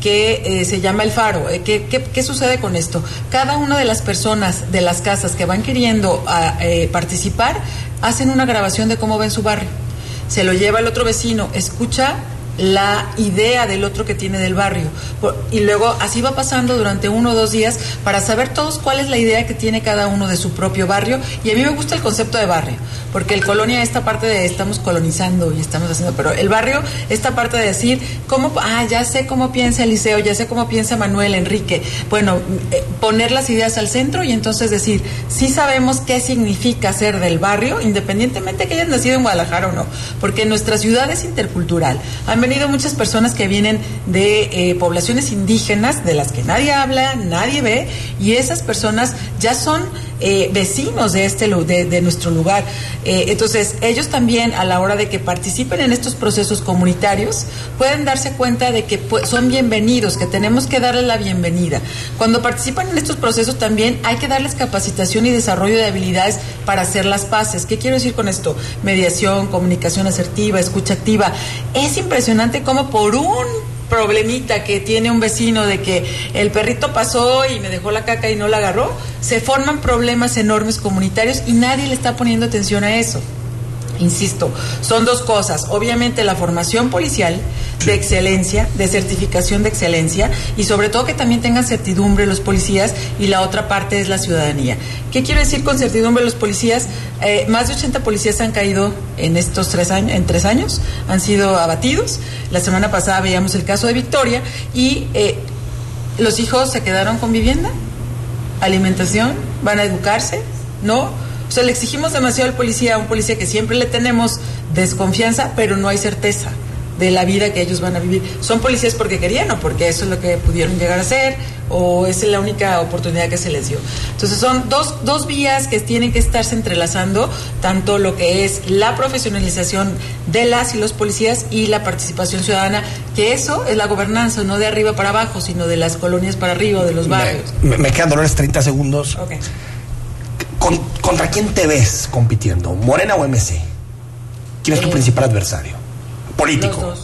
que eh, se llama el faro. Eh, ¿qué, qué, sucede con esto? Cada una de las personas de las casas que van queriendo ah, eh, participar hacen una grabación de cómo ven su barrio. Se lo lleva el otro vecino, escucha la idea del otro que tiene del barrio. Y luego así va pasando durante uno o dos días para saber todos cuál es la idea que tiene cada uno de su propio barrio. Y a mí me gusta el concepto de barrio, porque el colonia, esta parte de estamos colonizando y estamos haciendo, pero el barrio, esta parte de decir, ¿cómo? Ah, ya sé cómo piensa Eliseo, ya sé cómo piensa Manuel, Enrique. Bueno, eh, poner las ideas al centro y entonces decir, sí sabemos qué significa ser del barrio, independientemente que hayas nacido en Guadalajara o no, porque nuestra ciudad es intercultural. Venido muchas personas que vienen de eh, poblaciones indígenas, de las que nadie habla, nadie ve, y esas personas ya son eh, vecinos de, este, de, de nuestro lugar. Eh, entonces, ellos también a la hora de que participen en estos procesos comunitarios, pueden darse cuenta de que son bienvenidos, que tenemos que darles la bienvenida. Cuando participan en estos procesos también hay que darles capacitación y desarrollo de habilidades para hacer las paces. ¿Qué quiero decir con esto? Mediación, comunicación asertiva, escucha activa. Es impresionante cómo por un problemita que tiene un vecino de que el perrito pasó y me dejó la caca y no la agarró, se forman problemas enormes comunitarios y nadie le está poniendo atención a eso. Insisto, son dos cosas. Obviamente la formación policial de excelencia, de certificación de excelencia y sobre todo que también tengan certidumbre los policías y la otra parte es la ciudadanía. ¿Qué quiero decir con certidumbre los policías? Eh, más de 80 policías han caído en estos tres años, en tres años, han sido abatidos. La semana pasada veíamos el caso de Victoria y eh, los hijos se quedaron con vivienda, alimentación, van a educarse, ¿no? O sea, le exigimos demasiado al policía, a un policía que siempre le tenemos desconfianza, pero no hay certeza de la vida que ellos van a vivir. Son policías porque querían o porque eso es lo que pudieron llegar a ser o es la única oportunidad que se les dio. Entonces son dos, dos vías que tienen que estarse entrelazando, tanto lo que es la profesionalización de las y los policías y la participación ciudadana, que eso es la gobernanza, no de arriba para abajo, sino de las colonias para arriba, de los barrios. Me, me quedan dolores 30 segundos. Okay. ¿Contra quién te ves compitiendo? ¿Morena o MC? ¿Quién es tu eh, principal adversario? Político. Los.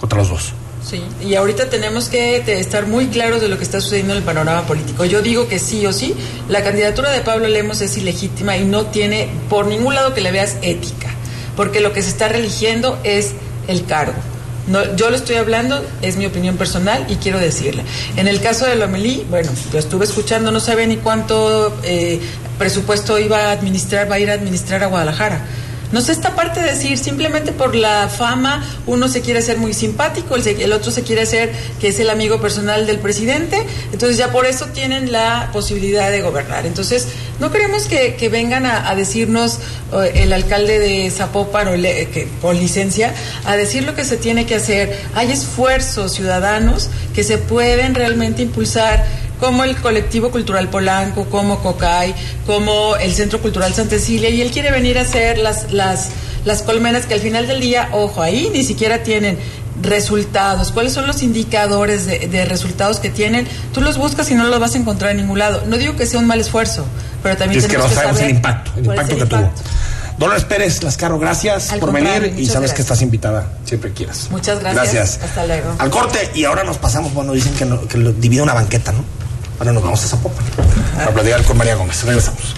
Contra los dos. Sí, y ahorita tenemos que estar muy claros de lo que está sucediendo en el panorama político. Yo digo que sí o sí, la candidatura de Pablo Lemos es ilegítima y no tiene por ningún lado que le veas ética, porque lo que se está religiendo es el cargo. No, yo lo estoy hablando, es mi opinión personal y quiero decirla. En el caso de Lomelí, bueno, lo estuve escuchando, no sabe ni cuánto eh, presupuesto iba a administrar, va a ir a administrar a Guadalajara. No sé esta parte de decir, simplemente por la fama, uno se quiere hacer muy simpático, el, otro se quiere hacer que es el amigo personal del presidente, entonces ya por eso tienen la posibilidad de gobernar. Entonces, no queremos que, vengan a, decirnos eh, el alcalde de Zapopan o que, con licencia, a decir lo que se tiene que hacer. Hay esfuerzos ciudadanos que se pueden realmente impulsar como el colectivo cultural Polanco, como Cocay, como el Centro Cultural Santa Cecilia, y él quiere venir a hacer las, las, las colmenas que al final del día, ojo, ahí ni siquiera tienen resultados, cuáles son los indicadores de, resultados que tienen, tú los buscas y no los vas a encontrar en ningún lado. No digo que sea un mal esfuerzo, pero también es que no sabemos el impacto, el impacto que tuvo. Dolores Pérez Lascaro, gracias por venir y sabes que estás invitada siempre quieras. Muchas gracias. Gracias. Hasta luego. Al corte y ahora nos pasamos, bueno, dicen que, que lo divide una banqueta, ¿no? Ahora nos vamos a Zapopan para platicar con María Gómez. Regresamos.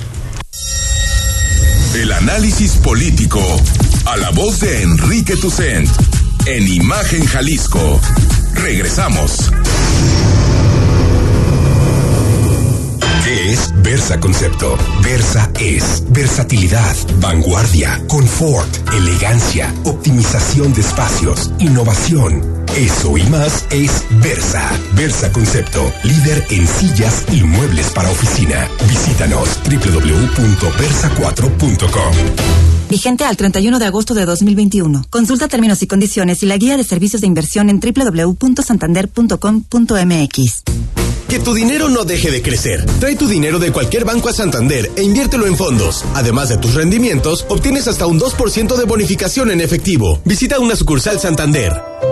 El análisis político a la voz de Enrique Tucent en Imagen Jalisco. Regresamos. ¿Qué es Versa Concepto? Versa es versatilidad, vanguardia, confort, elegancia, optimización de espacios, innovación eso y más es Versa. Versa Concepto, líder en sillas y muebles para oficina. Visítanos www.versa4.com. Vigente al 31 de agosto de 2021. Consulta términos y condiciones y la guía de servicios de inversión en www.santander.com.mx. Que tu dinero no deje de crecer. Trae tu dinero de cualquier banco a Santander e inviértelo en fondos. Además de tus rendimientos, obtienes hasta un 2% de bonificación en efectivo. Visita una sucursal Santander.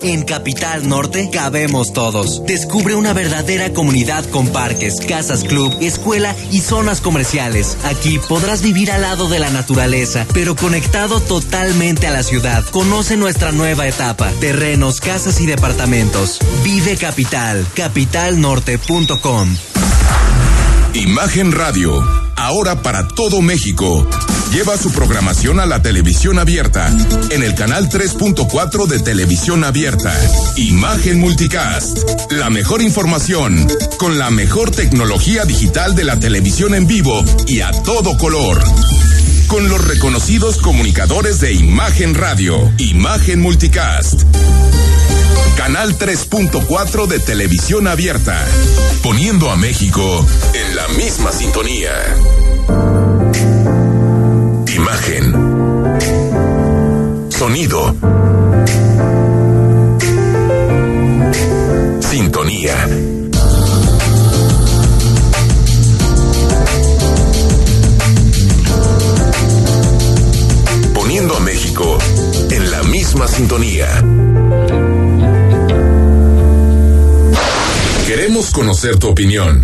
En Capital Norte cabemos todos. Descubre una verdadera comunidad con parques, casas club, escuela y zonas comerciales. Aquí podrás vivir al lado de la naturaleza, pero conectado totalmente a la ciudad. Conoce nuestra nueva etapa. Terrenos, casas y departamentos. Vive Capital. Capitalnorte.com. Imagen Radio, ahora para todo México. Lleva su programación a la televisión abierta, en el canal 3.4 de televisión abierta. Imagen Multicast, la mejor información, con la mejor tecnología digital de la televisión en vivo y a todo color. Con los reconocidos comunicadores de Imagen Radio, Imagen Multicast. Canal 3.4 de televisión abierta, poniendo a México en la misma sintonía. Imagen. Sonido. Sintonía. Poniendo a México en la misma sintonía. Queremos conocer tu opinión.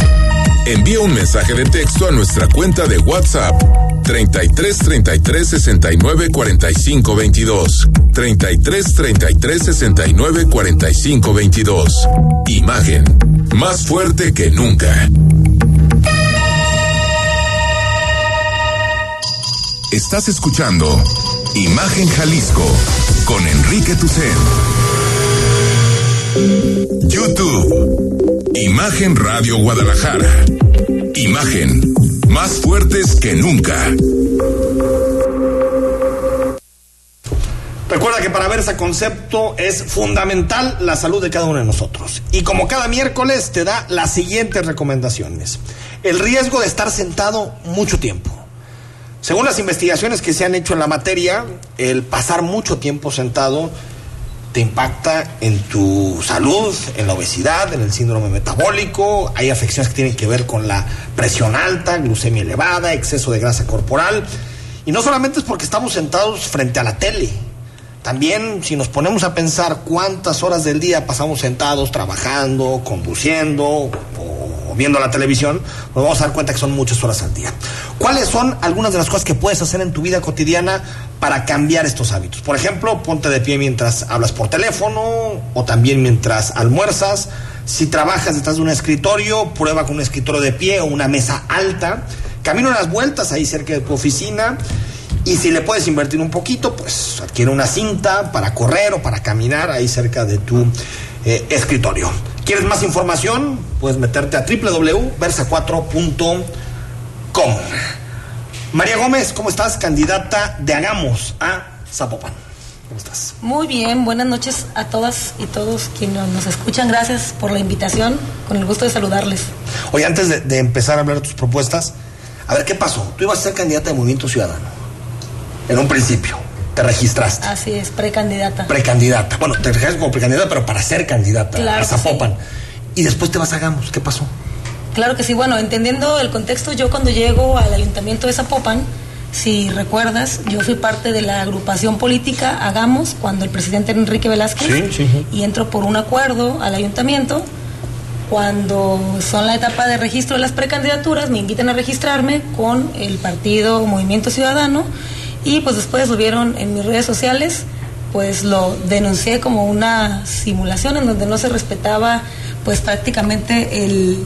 Envía un mensaje de texto a nuestra cuenta de WhatsApp 33 33 69 45 22. 33 33 69 45 22. Imagen. Más fuerte que nunca. Estás escuchando Imagen Jalisco con Enrique Tucen. YouTube. Imagen Radio Guadalajara. Imagen. Más fuertes que nunca. Recuerda que para Versa Concepto es fundamental la salud de cada uno de nosotros. Y como cada miércoles te da las siguientes recomendaciones. El riesgo de estar sentado mucho tiempo. Según las investigaciones que se han hecho en la materia, el pasar mucho tiempo sentado te impacta en tu salud, en la obesidad, en el síndrome metabólico, hay afecciones que tienen que ver con la presión alta, glucemia elevada, exceso de grasa corporal. Y no solamente es porque estamos sentados frente a la tele, también si nos ponemos a pensar cuántas horas del día pasamos sentados trabajando, conduciendo viendo la televisión, nos vamos a dar cuenta que son muchas horas al día. ¿Cuáles son algunas de las cosas que puedes hacer en tu vida cotidiana para cambiar estos hábitos? Por ejemplo, ponte de pie mientras hablas por teléfono o también mientras almuerzas. Si trabajas detrás de un escritorio, prueba con un escritorio de pie o una mesa alta. Camina unas vueltas ahí cerca de tu oficina. Y si le puedes invertir un poquito, pues adquiere una cinta para correr o para caminar ahí cerca de tu eh, escritorio. ¿Quieres más información? Puedes meterte a www.versa4.com. María Gómez, ¿cómo estás? Candidata de Hagamos a Zapopan. ¿Cómo estás? Muy bien, buenas noches a todas y todos quienes nos escuchan. Gracias por la invitación. Con el gusto de saludarles. Oye, antes de, de empezar a hablar de tus propuestas, a ver qué pasó. Tú ibas a ser candidata de Movimiento Ciudadano. En un principio. Te registraste. Así es, precandidata. Precandidata. Bueno, te registraste como precandidata, pero para ser candidata Claro a Zapopan. Y después te vas a Hagamos. ¿Qué pasó? Claro que sí, bueno, entendiendo el contexto, yo cuando llego al ayuntamiento de Zapopan, si recuerdas, yo fui parte de la agrupación política Hagamos cuando el presidente Enrique Velázquez Sí, sí, sí. y entro por un acuerdo al ayuntamiento. Cuando son la etapa de registro de las precandidaturas, me invitan a registrarme con el partido Movimiento Ciudadano y pues después lo vieron en mis redes sociales, pues lo denuncié como una simulación en donde no se respetaba pues prácticamente el,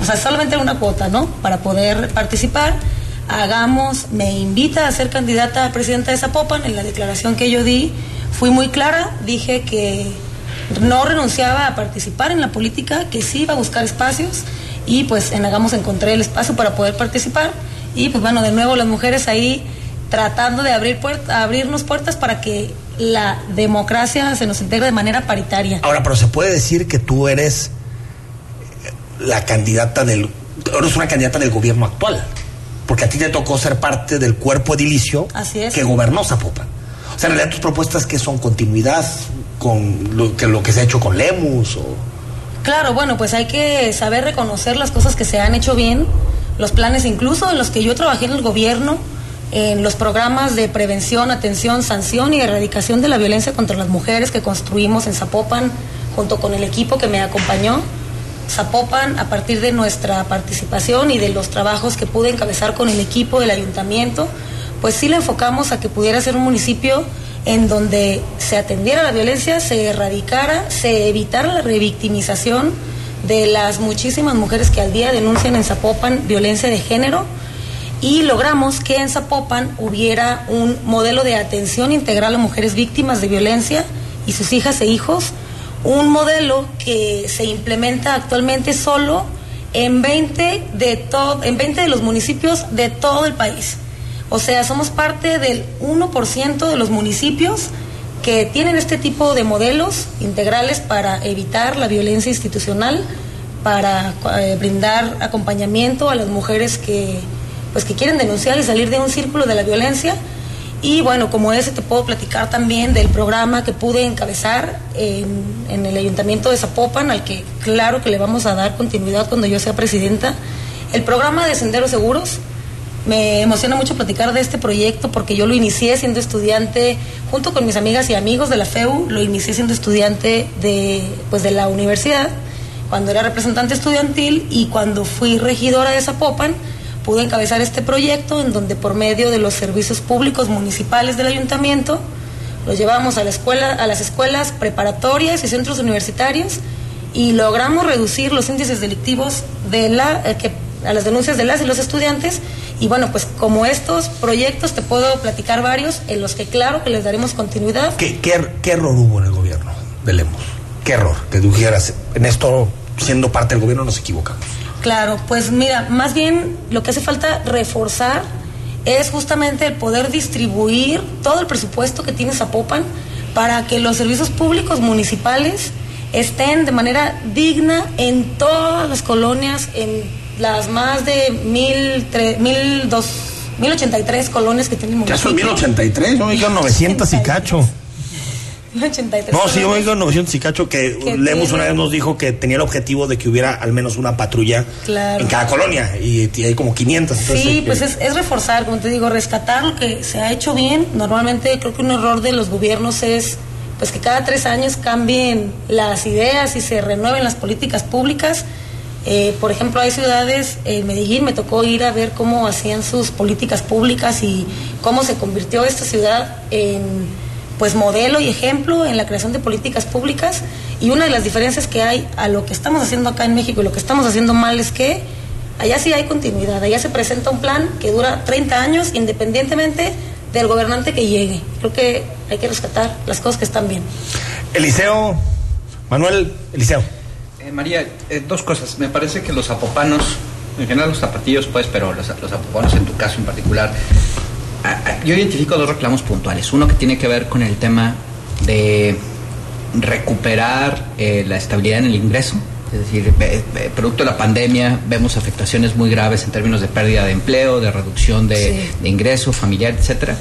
o sea, solamente una cuota, ¿no? Para poder participar. Hagamos, me invita a ser candidata a presidenta de Zapopan. En la declaración que yo di, fui muy clara. Dije que no renunciaba a participar en la política, que sí iba a buscar espacios. Y pues en Hagamos encontré el espacio para poder participar. Y pues bueno, de nuevo las mujeres ahí tratando de abrir puert- abrirnos puertas para que la democracia se nos integre de manera paritaria. Ahora, pero se puede decir que tú eres eh, la candidata del. Eres una candidata del gobierno actual. porque a ti te tocó ser parte del cuerpo edilicio Así es. que gobernó Zapopan. O sea, en realidad tus propuestas que son continuidad con lo que, lo que se ha hecho con Lemus o... Claro, bueno, pues hay que saber reconocer las cosas que se han hecho bien, los planes incluso en los que yo trabajé en el gobierno, en los programas de prevención, atención, sanción y erradicación de la violencia contra las mujeres que construimos en Zapopan junto con el equipo que me acompañó. Zapopan, a partir de nuestra participación y de los trabajos que pude encabezar con el equipo del ayuntamiento, pues sí le enfocamos a que pudiera ser un municipio en donde se atendiera la violencia, se erradicara, se evitara la revictimización de las muchísimas mujeres que al día denuncian en Zapopan violencia de género y logramos que en Zapopan hubiera un modelo de atención integral a mujeres víctimas de violencia y sus hijas e hijos, un modelo que se implementa actualmente solo en 20 de, en 20 de los municipios de todo el país. O sea, somos parte del 1% de los municipios que tienen este tipo de modelos integrales para evitar la violencia institucional, para eh, brindar acompañamiento a las mujeres que, pues, que quieren denunciar y salir de un círculo de la violencia. Y bueno, como ese te puedo platicar también del programa que pude encabezar en, el ayuntamiento de Zapopan, al que claro que le vamos a dar continuidad cuando yo sea presidenta. El programa de Senderos Seguros, me emociona mucho platicar de este proyecto porque yo lo inicié siendo estudiante, junto con mis amigas y amigos de la FEU, lo inicié siendo estudiante de, pues de la universidad, cuando era representante estudiantil y cuando fui regidora de Zapopan, pude encabezar este proyecto en donde por medio de los servicios públicos municipales del ayuntamiento, los llevamos a, la escuela, a las escuelas preparatorias y centros universitarios y logramos reducir los índices delictivos de la, eh, que, a las denuncias de las y los estudiantes. Y bueno, pues como estos proyectos te puedo platicar varios en los que claro que les daremos continuidad. ¿Qué, qué, error hubo en el gobierno de Lemus? ¿Qué error? Que dijeras, en esto, siendo parte del gobierno, nos equivocamos. Claro, pues mira, más bien lo que hace falta reforzar es justamente el poder distribuir todo el presupuesto que tiene Zapopan para que los servicios públicos municipales estén de manera digna en todas las colonias, en las más de mil, tre- mil dos, mil ochenta y tres colonias que tiene el Ya son 1083, yo me dijeron 900 y cacho. 1083 No, sí, yo colonias. dijeron 900 y cacho que Que Lemus una vez nos dijo que tenía el objetivo de que hubiera al menos una patrulla Claro. en cada colonia y, y hay como 500. entonces hay Sí, que- pues es, es reforzar, como te digo, rescatar lo que se ha hecho bien. Normalmente creo que un error de los gobiernos es pues que cada tres años cambien las ideas y se renueven las políticas públicas. Eh, por ejemplo, hay ciudades, en Medellín me tocó ir a ver cómo hacían sus políticas públicas y cómo se convirtió esta ciudad en pues modelo y ejemplo en la creación de políticas públicas y una de las diferencias que hay a lo que estamos haciendo acá en México y lo que estamos haciendo mal es que allá sí hay continuidad, allá se presenta un plan que dura 30 años independientemente del gobernante que llegue. Creo que hay que rescatar las cosas que están bien. Eliseo, Manuel, Eliseo. Eh, María, eh, dos cosas. Me parece que los zapopanos, en general los zapatillos, pues, pero los, los zapopanos en tu caso en particular, yo identifico dos reclamos puntuales. Uno que tiene que ver con el tema de recuperar eh, la estabilidad en el ingreso. Es decir, producto de la pandemia vemos afectaciones muy graves en términos de pérdida de empleo, de reducción de, de ingreso familiar, etcétera.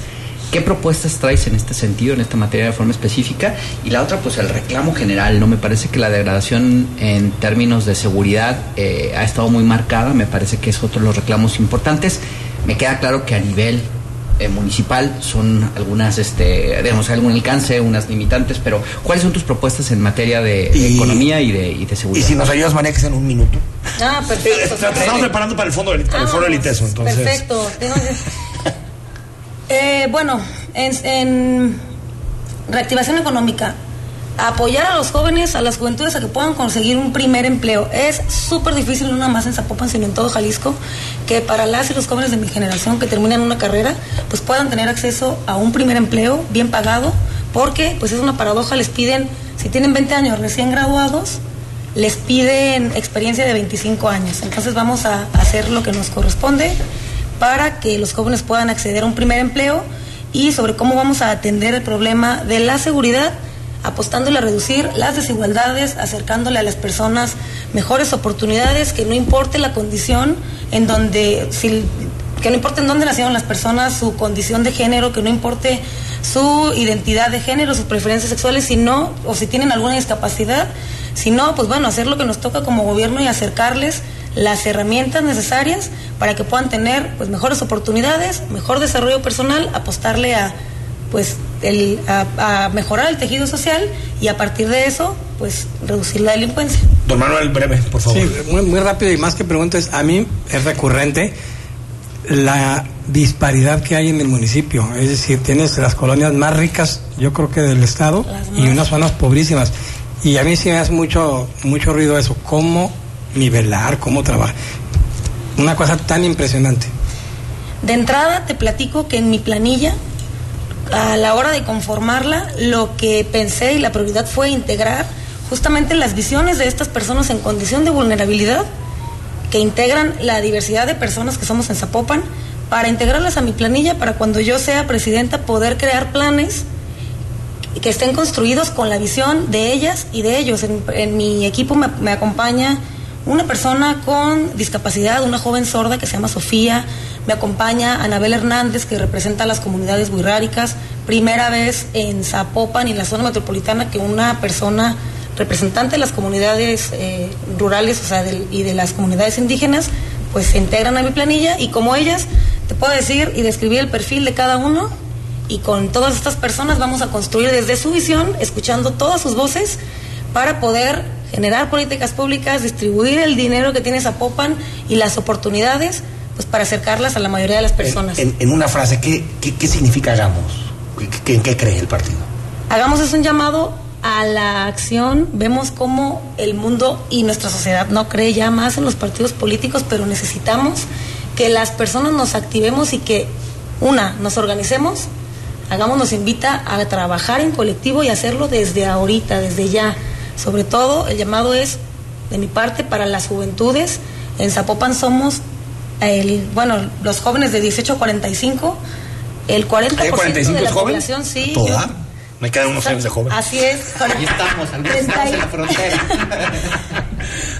¿Qué propuestas traes en este sentido, en esta materia de forma específica? Y la otra, pues el reclamo general, ¿no? Me parece que la degradación en términos de seguridad eh, ha estado muy marcada, me parece que es otro de los reclamos importantes. Me queda claro que a nivel eh, municipal son algunas, este, digamos, algún alcance, unas limitantes, pero ¿cuáles son tus propuestas en materia de, de Y- economía y de, y de Y seguridad? si nos ayudas, María, que sea en un minuto. Ah, perfecto. Te estamos preparando para el fondo del, para el foro del ITESO, entonces. Perfecto. Tengo que- Eh, bueno, en, en reactivación económica, apoyar a los jóvenes, a las juventudes a que puedan conseguir un primer empleo. Es súper difícil, no nada más en Zapopan, sino en todo Jalisco, que para las y los jóvenes de mi generación que terminan una carrera, pues puedan tener acceso a un primer empleo bien pagado, porque pues es una paradoja, les piden, si tienen 20 años recién graduados, les piden experiencia de 25 años. Entonces vamos a hacer lo que nos corresponde para que los jóvenes puedan acceder a un primer empleo y sobre cómo vamos a atender el problema de la seguridad, apostándole a reducir las desigualdades, acercándole a las personas mejores oportunidades, que no importe la condición en donde si que no importe en dónde nacieron las personas, su condición de género, que no importe su identidad de género, sus preferencias sexuales, sino, o si tienen alguna discapacidad, si no, pues bueno, hacer lo que nos toca como gobierno y acercarles las herramientas necesarias para que puedan tener pues mejores oportunidades, mejor desarrollo personal, apostarle a pues el, a, a mejorar el tejido social y a partir de eso pues reducir la delincuencia. Don Manuel, breve, por favor. Sí, muy, muy rápido y más que preguntas, a mí es recurrente la disparidad que hay en el municipio. Es decir, tienes las colonias más ricas, yo creo que del estado, y unas zonas pobrísimas. Y a mí sí me hace mucho, mucho ruido eso, cómo nivelar, cómo trabajar. Una cosa tan impresionante. De entrada te platico que en mi planilla, a la hora de conformarla, lo que pensé y la prioridad fue integrar justamente las visiones de estas personas en condición de vulnerabilidad, que integran la diversidad de personas que somos en Zapopan, para integrarlas a mi planilla, para cuando yo sea presidenta poder crear planes que estén construidos con la visión de ellas y de ellos. En, en mi equipo me, me acompaña una persona con discapacidad, una joven sorda que se llama Sofía, me acompaña Anabel Hernández, que representa a las comunidades buirráricas, primera vez en Zapopan y en la zona metropolitana que una persona representante de las comunidades eh, rurales o sea, y de las comunidades indígenas, pues se integran a mi planilla y como ellas, te puedo decir y describir el perfil de cada uno y con todas estas personas vamos a construir desde su visión, escuchando todas sus voces, para poder generar políticas públicas, distribuir el dinero que tiene Zapopan y las oportunidades, pues para acercarlas a la mayoría de las personas. En, en una frase, ¿qué, qué, qué significa hagamos? ¿Qué- qué- ¿En qué cree el partido? Hagamos es un llamado a la acción. Vemos cómo el mundo y nuestra sociedad no cree ya más en los partidos políticos, pero necesitamos que las personas nos activemos y que, una, nos organicemos. Hagamos nos invita a trabajar en colectivo y hacerlo desde ahorita, desde ya. Sobre todo, el llamado es, de mi parte, para las juventudes. En Zapopan somos, el, bueno, los jóvenes de 18 a 45, el 40% ¿Hay 45 de la joven? población, sí. Toda. yo- Me quedan unos años de joven. Así es. Ahí estamos, algunos estamos en la frontera.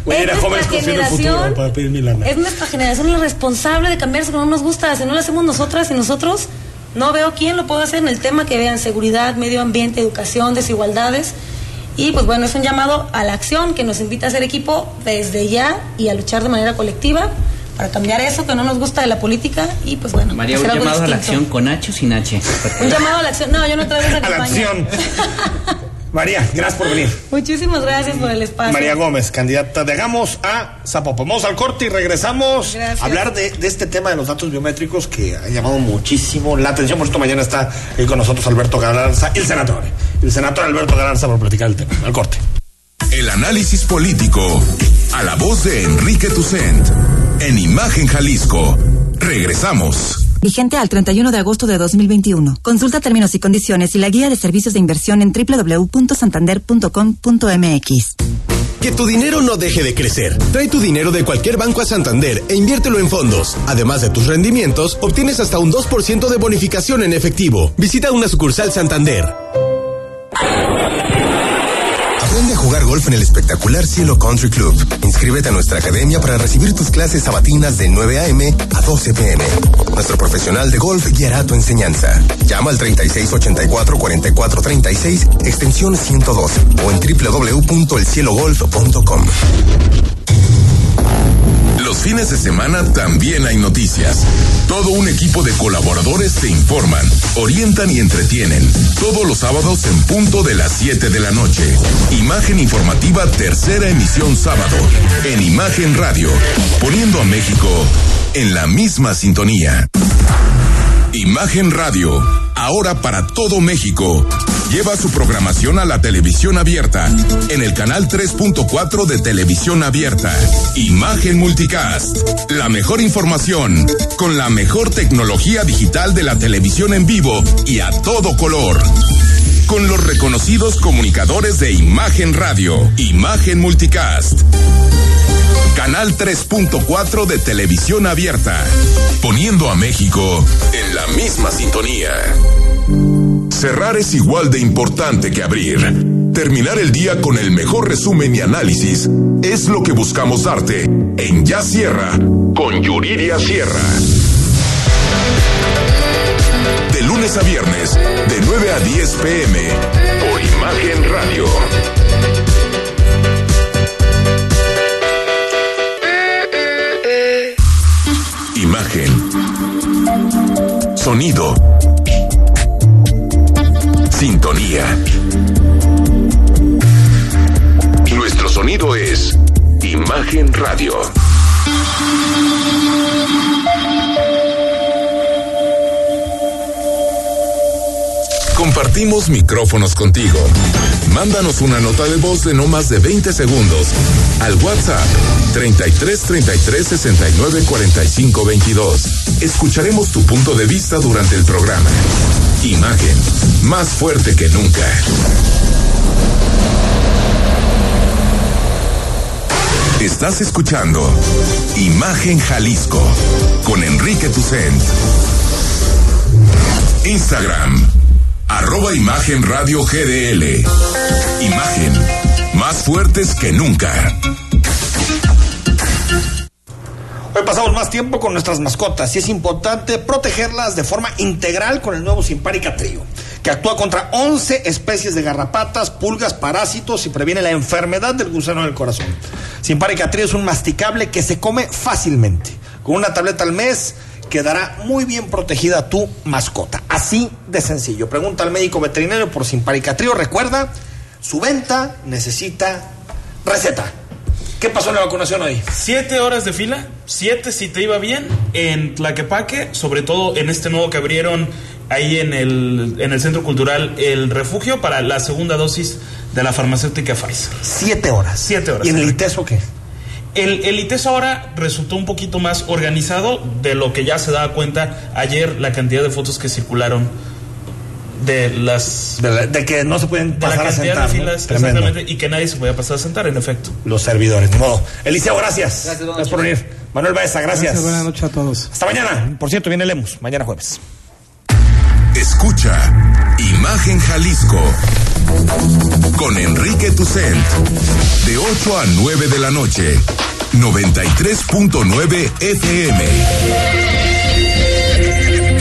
Voy a ir a Es jóvenes el futuro para pedir mi lana. Es nuestra generación la responsable de cambiar eso que no nos gusta. Si no lo hacemos nosotras y nosotros, no veo quién lo puede hacer en el tema que vean seguridad, medio ambiente, educación, desigualdades. Y pues bueno, es un llamado a la acción que nos invita a hacer equipo desde ya y a luchar de manera colectiva para cambiar eso que no nos gusta de la política y pues bueno, María, un llamado a la acción con H o sin H. Un llamado a la acción. No, yo no traigo esa A la campaña. acción. María, gracias por venir. Muchísimas gracias por el espacio. María Gómez, candidata de Hagamos a Zapopan. Vamos al corte y regresamos Gracias. a hablar de, de este tema de los datos biométricos que ha llamado muchísimo la atención. Por esto mañana está ahí con nosotros Alberto Garanza, el senador. El senador Alberto Garanza para platicar el tema. Al corte. El análisis político. A la voz de Enrique Tucent. En Imagen Jalisco. Regresamos. Vigente al 31 de agosto de 2021. Consulta términos y condiciones y la guía de servicios de inversión en www.santander.com.mx. Que tu dinero no deje de crecer. Trae tu dinero de cualquier banco a Santander e inviértelo en fondos. Además de tus rendimientos, obtienes hasta un 2% de bonificación en efectivo. Visita una sucursal Santander. Aprende a jugar golf en el espectacular Cielo Country Club. Inscríbete a nuestra academia para recibir tus clases sabatinas de 9 a.m. a 12 p.m. Nuestro profesional de golf guiará tu enseñanza. Llama al 3684-4436, extensión 112 o en www.elcielogolf.com. Los fines de semana también hay noticias. Todo un equipo de colaboradores te informan, orientan y entretienen. Todos los sábados en punto de las 7 de la noche. Imagen informativa tercera emisión sábado. En Imagen Radio. Poniendo a México en la misma sintonía. Imagen Radio, ahora para todo México. Lleva su programación a la televisión abierta, en el canal 3.4 de televisión abierta. Imagen Multicast, la mejor información, con la mejor tecnología digital de la televisión en vivo y a todo color. Con los reconocidos comunicadores de Imagen Radio, Imagen Multicast. Canal 3.4 de televisión abierta, poniendo a México en la misma sintonía. Cerrar es igual de importante que abrir. Terminar el día con el mejor resumen y análisis es lo que buscamos darte en Ya Sierra con Yuridia Sierra. De lunes a viernes, de 9 a 10 pm, por Imagen Radio. Imagen. Sonido. Sintonía. Nuestro sonido es Imagen Radio. Compartimos micrófonos contigo. Mándanos una nota de voz de no más de 20 segundos al WhatsApp 33 33 69 45 22. Escucharemos tu punto de vista durante el programa. Imagen, más fuerte que nunca. Estás escuchando Imagen Jalisco con Enrique Tucent. Instagram, arroba Imagen Radio GDL. Imagen, más fuertes que nunca. Hoy pasamos más tiempo con nuestras mascotas y es importante protegerlas de forma integral con el nuevo Simparica Trio, que actúa contra 11 especies de garrapatas, pulgas, parásitos y previene la enfermedad del gusano del corazón. Simparica Trio es un masticable que se come fácilmente. Con una tableta al mes quedará muy bien protegida tu mascota. Así de sencillo. Pregunta al médico veterinario por Simparica Trio. Recuerda, su venta necesita receta. ¿Qué pasó en la vacunación hoy? Siete horas de fila, siete si te iba bien, en Tlaquepaque, sobre todo en este nuevo que abrieron ahí en el, en el Centro Cultural El Refugio para la segunda dosis de la farmacéutica Pfizer. Siete horas. Siete horas. ¿Y en el ITESO qué? El, el ITESO ahora resultó un poquito más organizado de lo que ya se daba cuenta ayer la cantidad de fotos que circularon de las de, la, de, que no se pueden pasar de la a cantidad sentar de filas exactamente y que nadie se podía pasar a sentar en efecto. Los servidores ni modo. Eliseo gracias. Gracias, gracias por venir. Manuel Baeza gracias. Gracias, buenas noches a todos. hasta mañana. Por cierto viene Lemus mañana jueves. Escucha Imagen Jalisco con Enrique Tucent. De 8 a 9 de la noche. 93.9 FM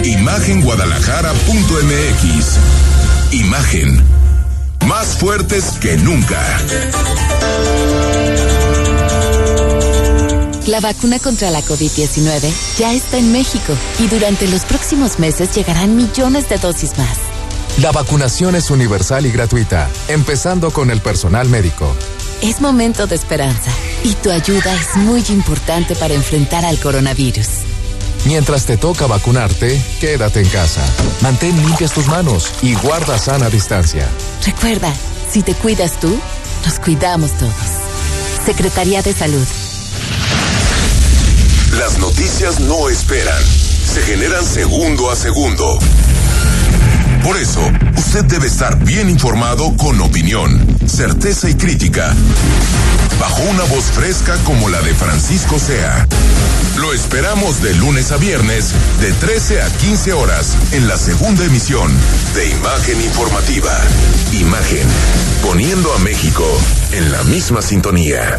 Imagenguadalajara.mx Imagen más fuertes que nunca. La vacuna contra la COVID-19 ya está en México y durante los próximos meses llegarán millones de dosis más. La vacunación es universal y gratuita, empezando con el personal médico. Es momento de esperanza y tu ayuda es muy importante para enfrentar al coronavirus. Mientras te toca vacunarte, quédate en casa. Mantén limpias tus manos y guarda sana distancia. Recuerda, si te cuidas tú, nos cuidamos todos. Secretaría de Salud. Las noticias no esperan, se generan segundo a segundo. Por eso, usted debe estar bien informado con opinión, certeza y crítica. Bajo una voz fresca como la de Francisco Sea. Lo esperamos de lunes a viernes, de 13 a 15 horas, en la segunda emisión de Imagen Informativa. Imagen, poniendo a México en la misma sintonía.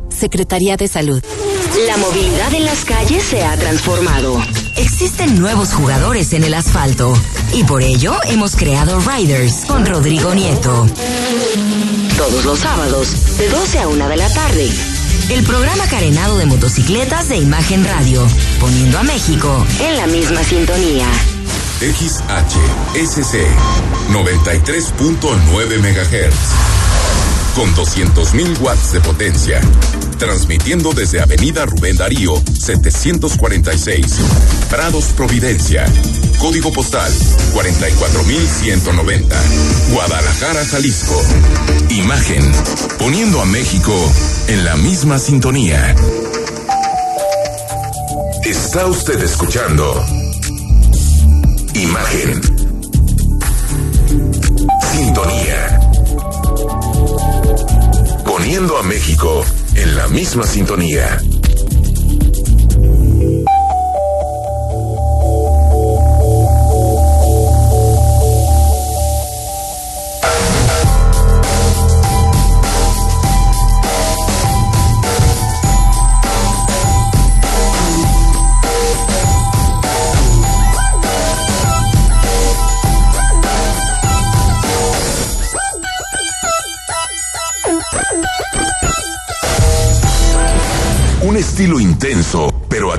Secretaría de Salud. La movilidad en las calles se ha transformado. Existen nuevos jugadores en el asfalto y por ello hemos creado Riders con Rodrigo Nieto. Todos los sábados, de 12 a 1 de la tarde. El programa carenado de motocicletas de Imagen Radio, poniendo a México en la misma sintonía. XHSC 93.9 MHz con 200.000 watts de potencia, transmitiendo desde Avenida Rubén Darío 746, Prados Providencia, código postal 44190, Guadalajara, Jalisco. Imagen, poniendo a México en la misma sintonía. Está usted escuchando Imagen. Sintonía. Poniendo a México en la misma sintonía. Un estilo intenso, pero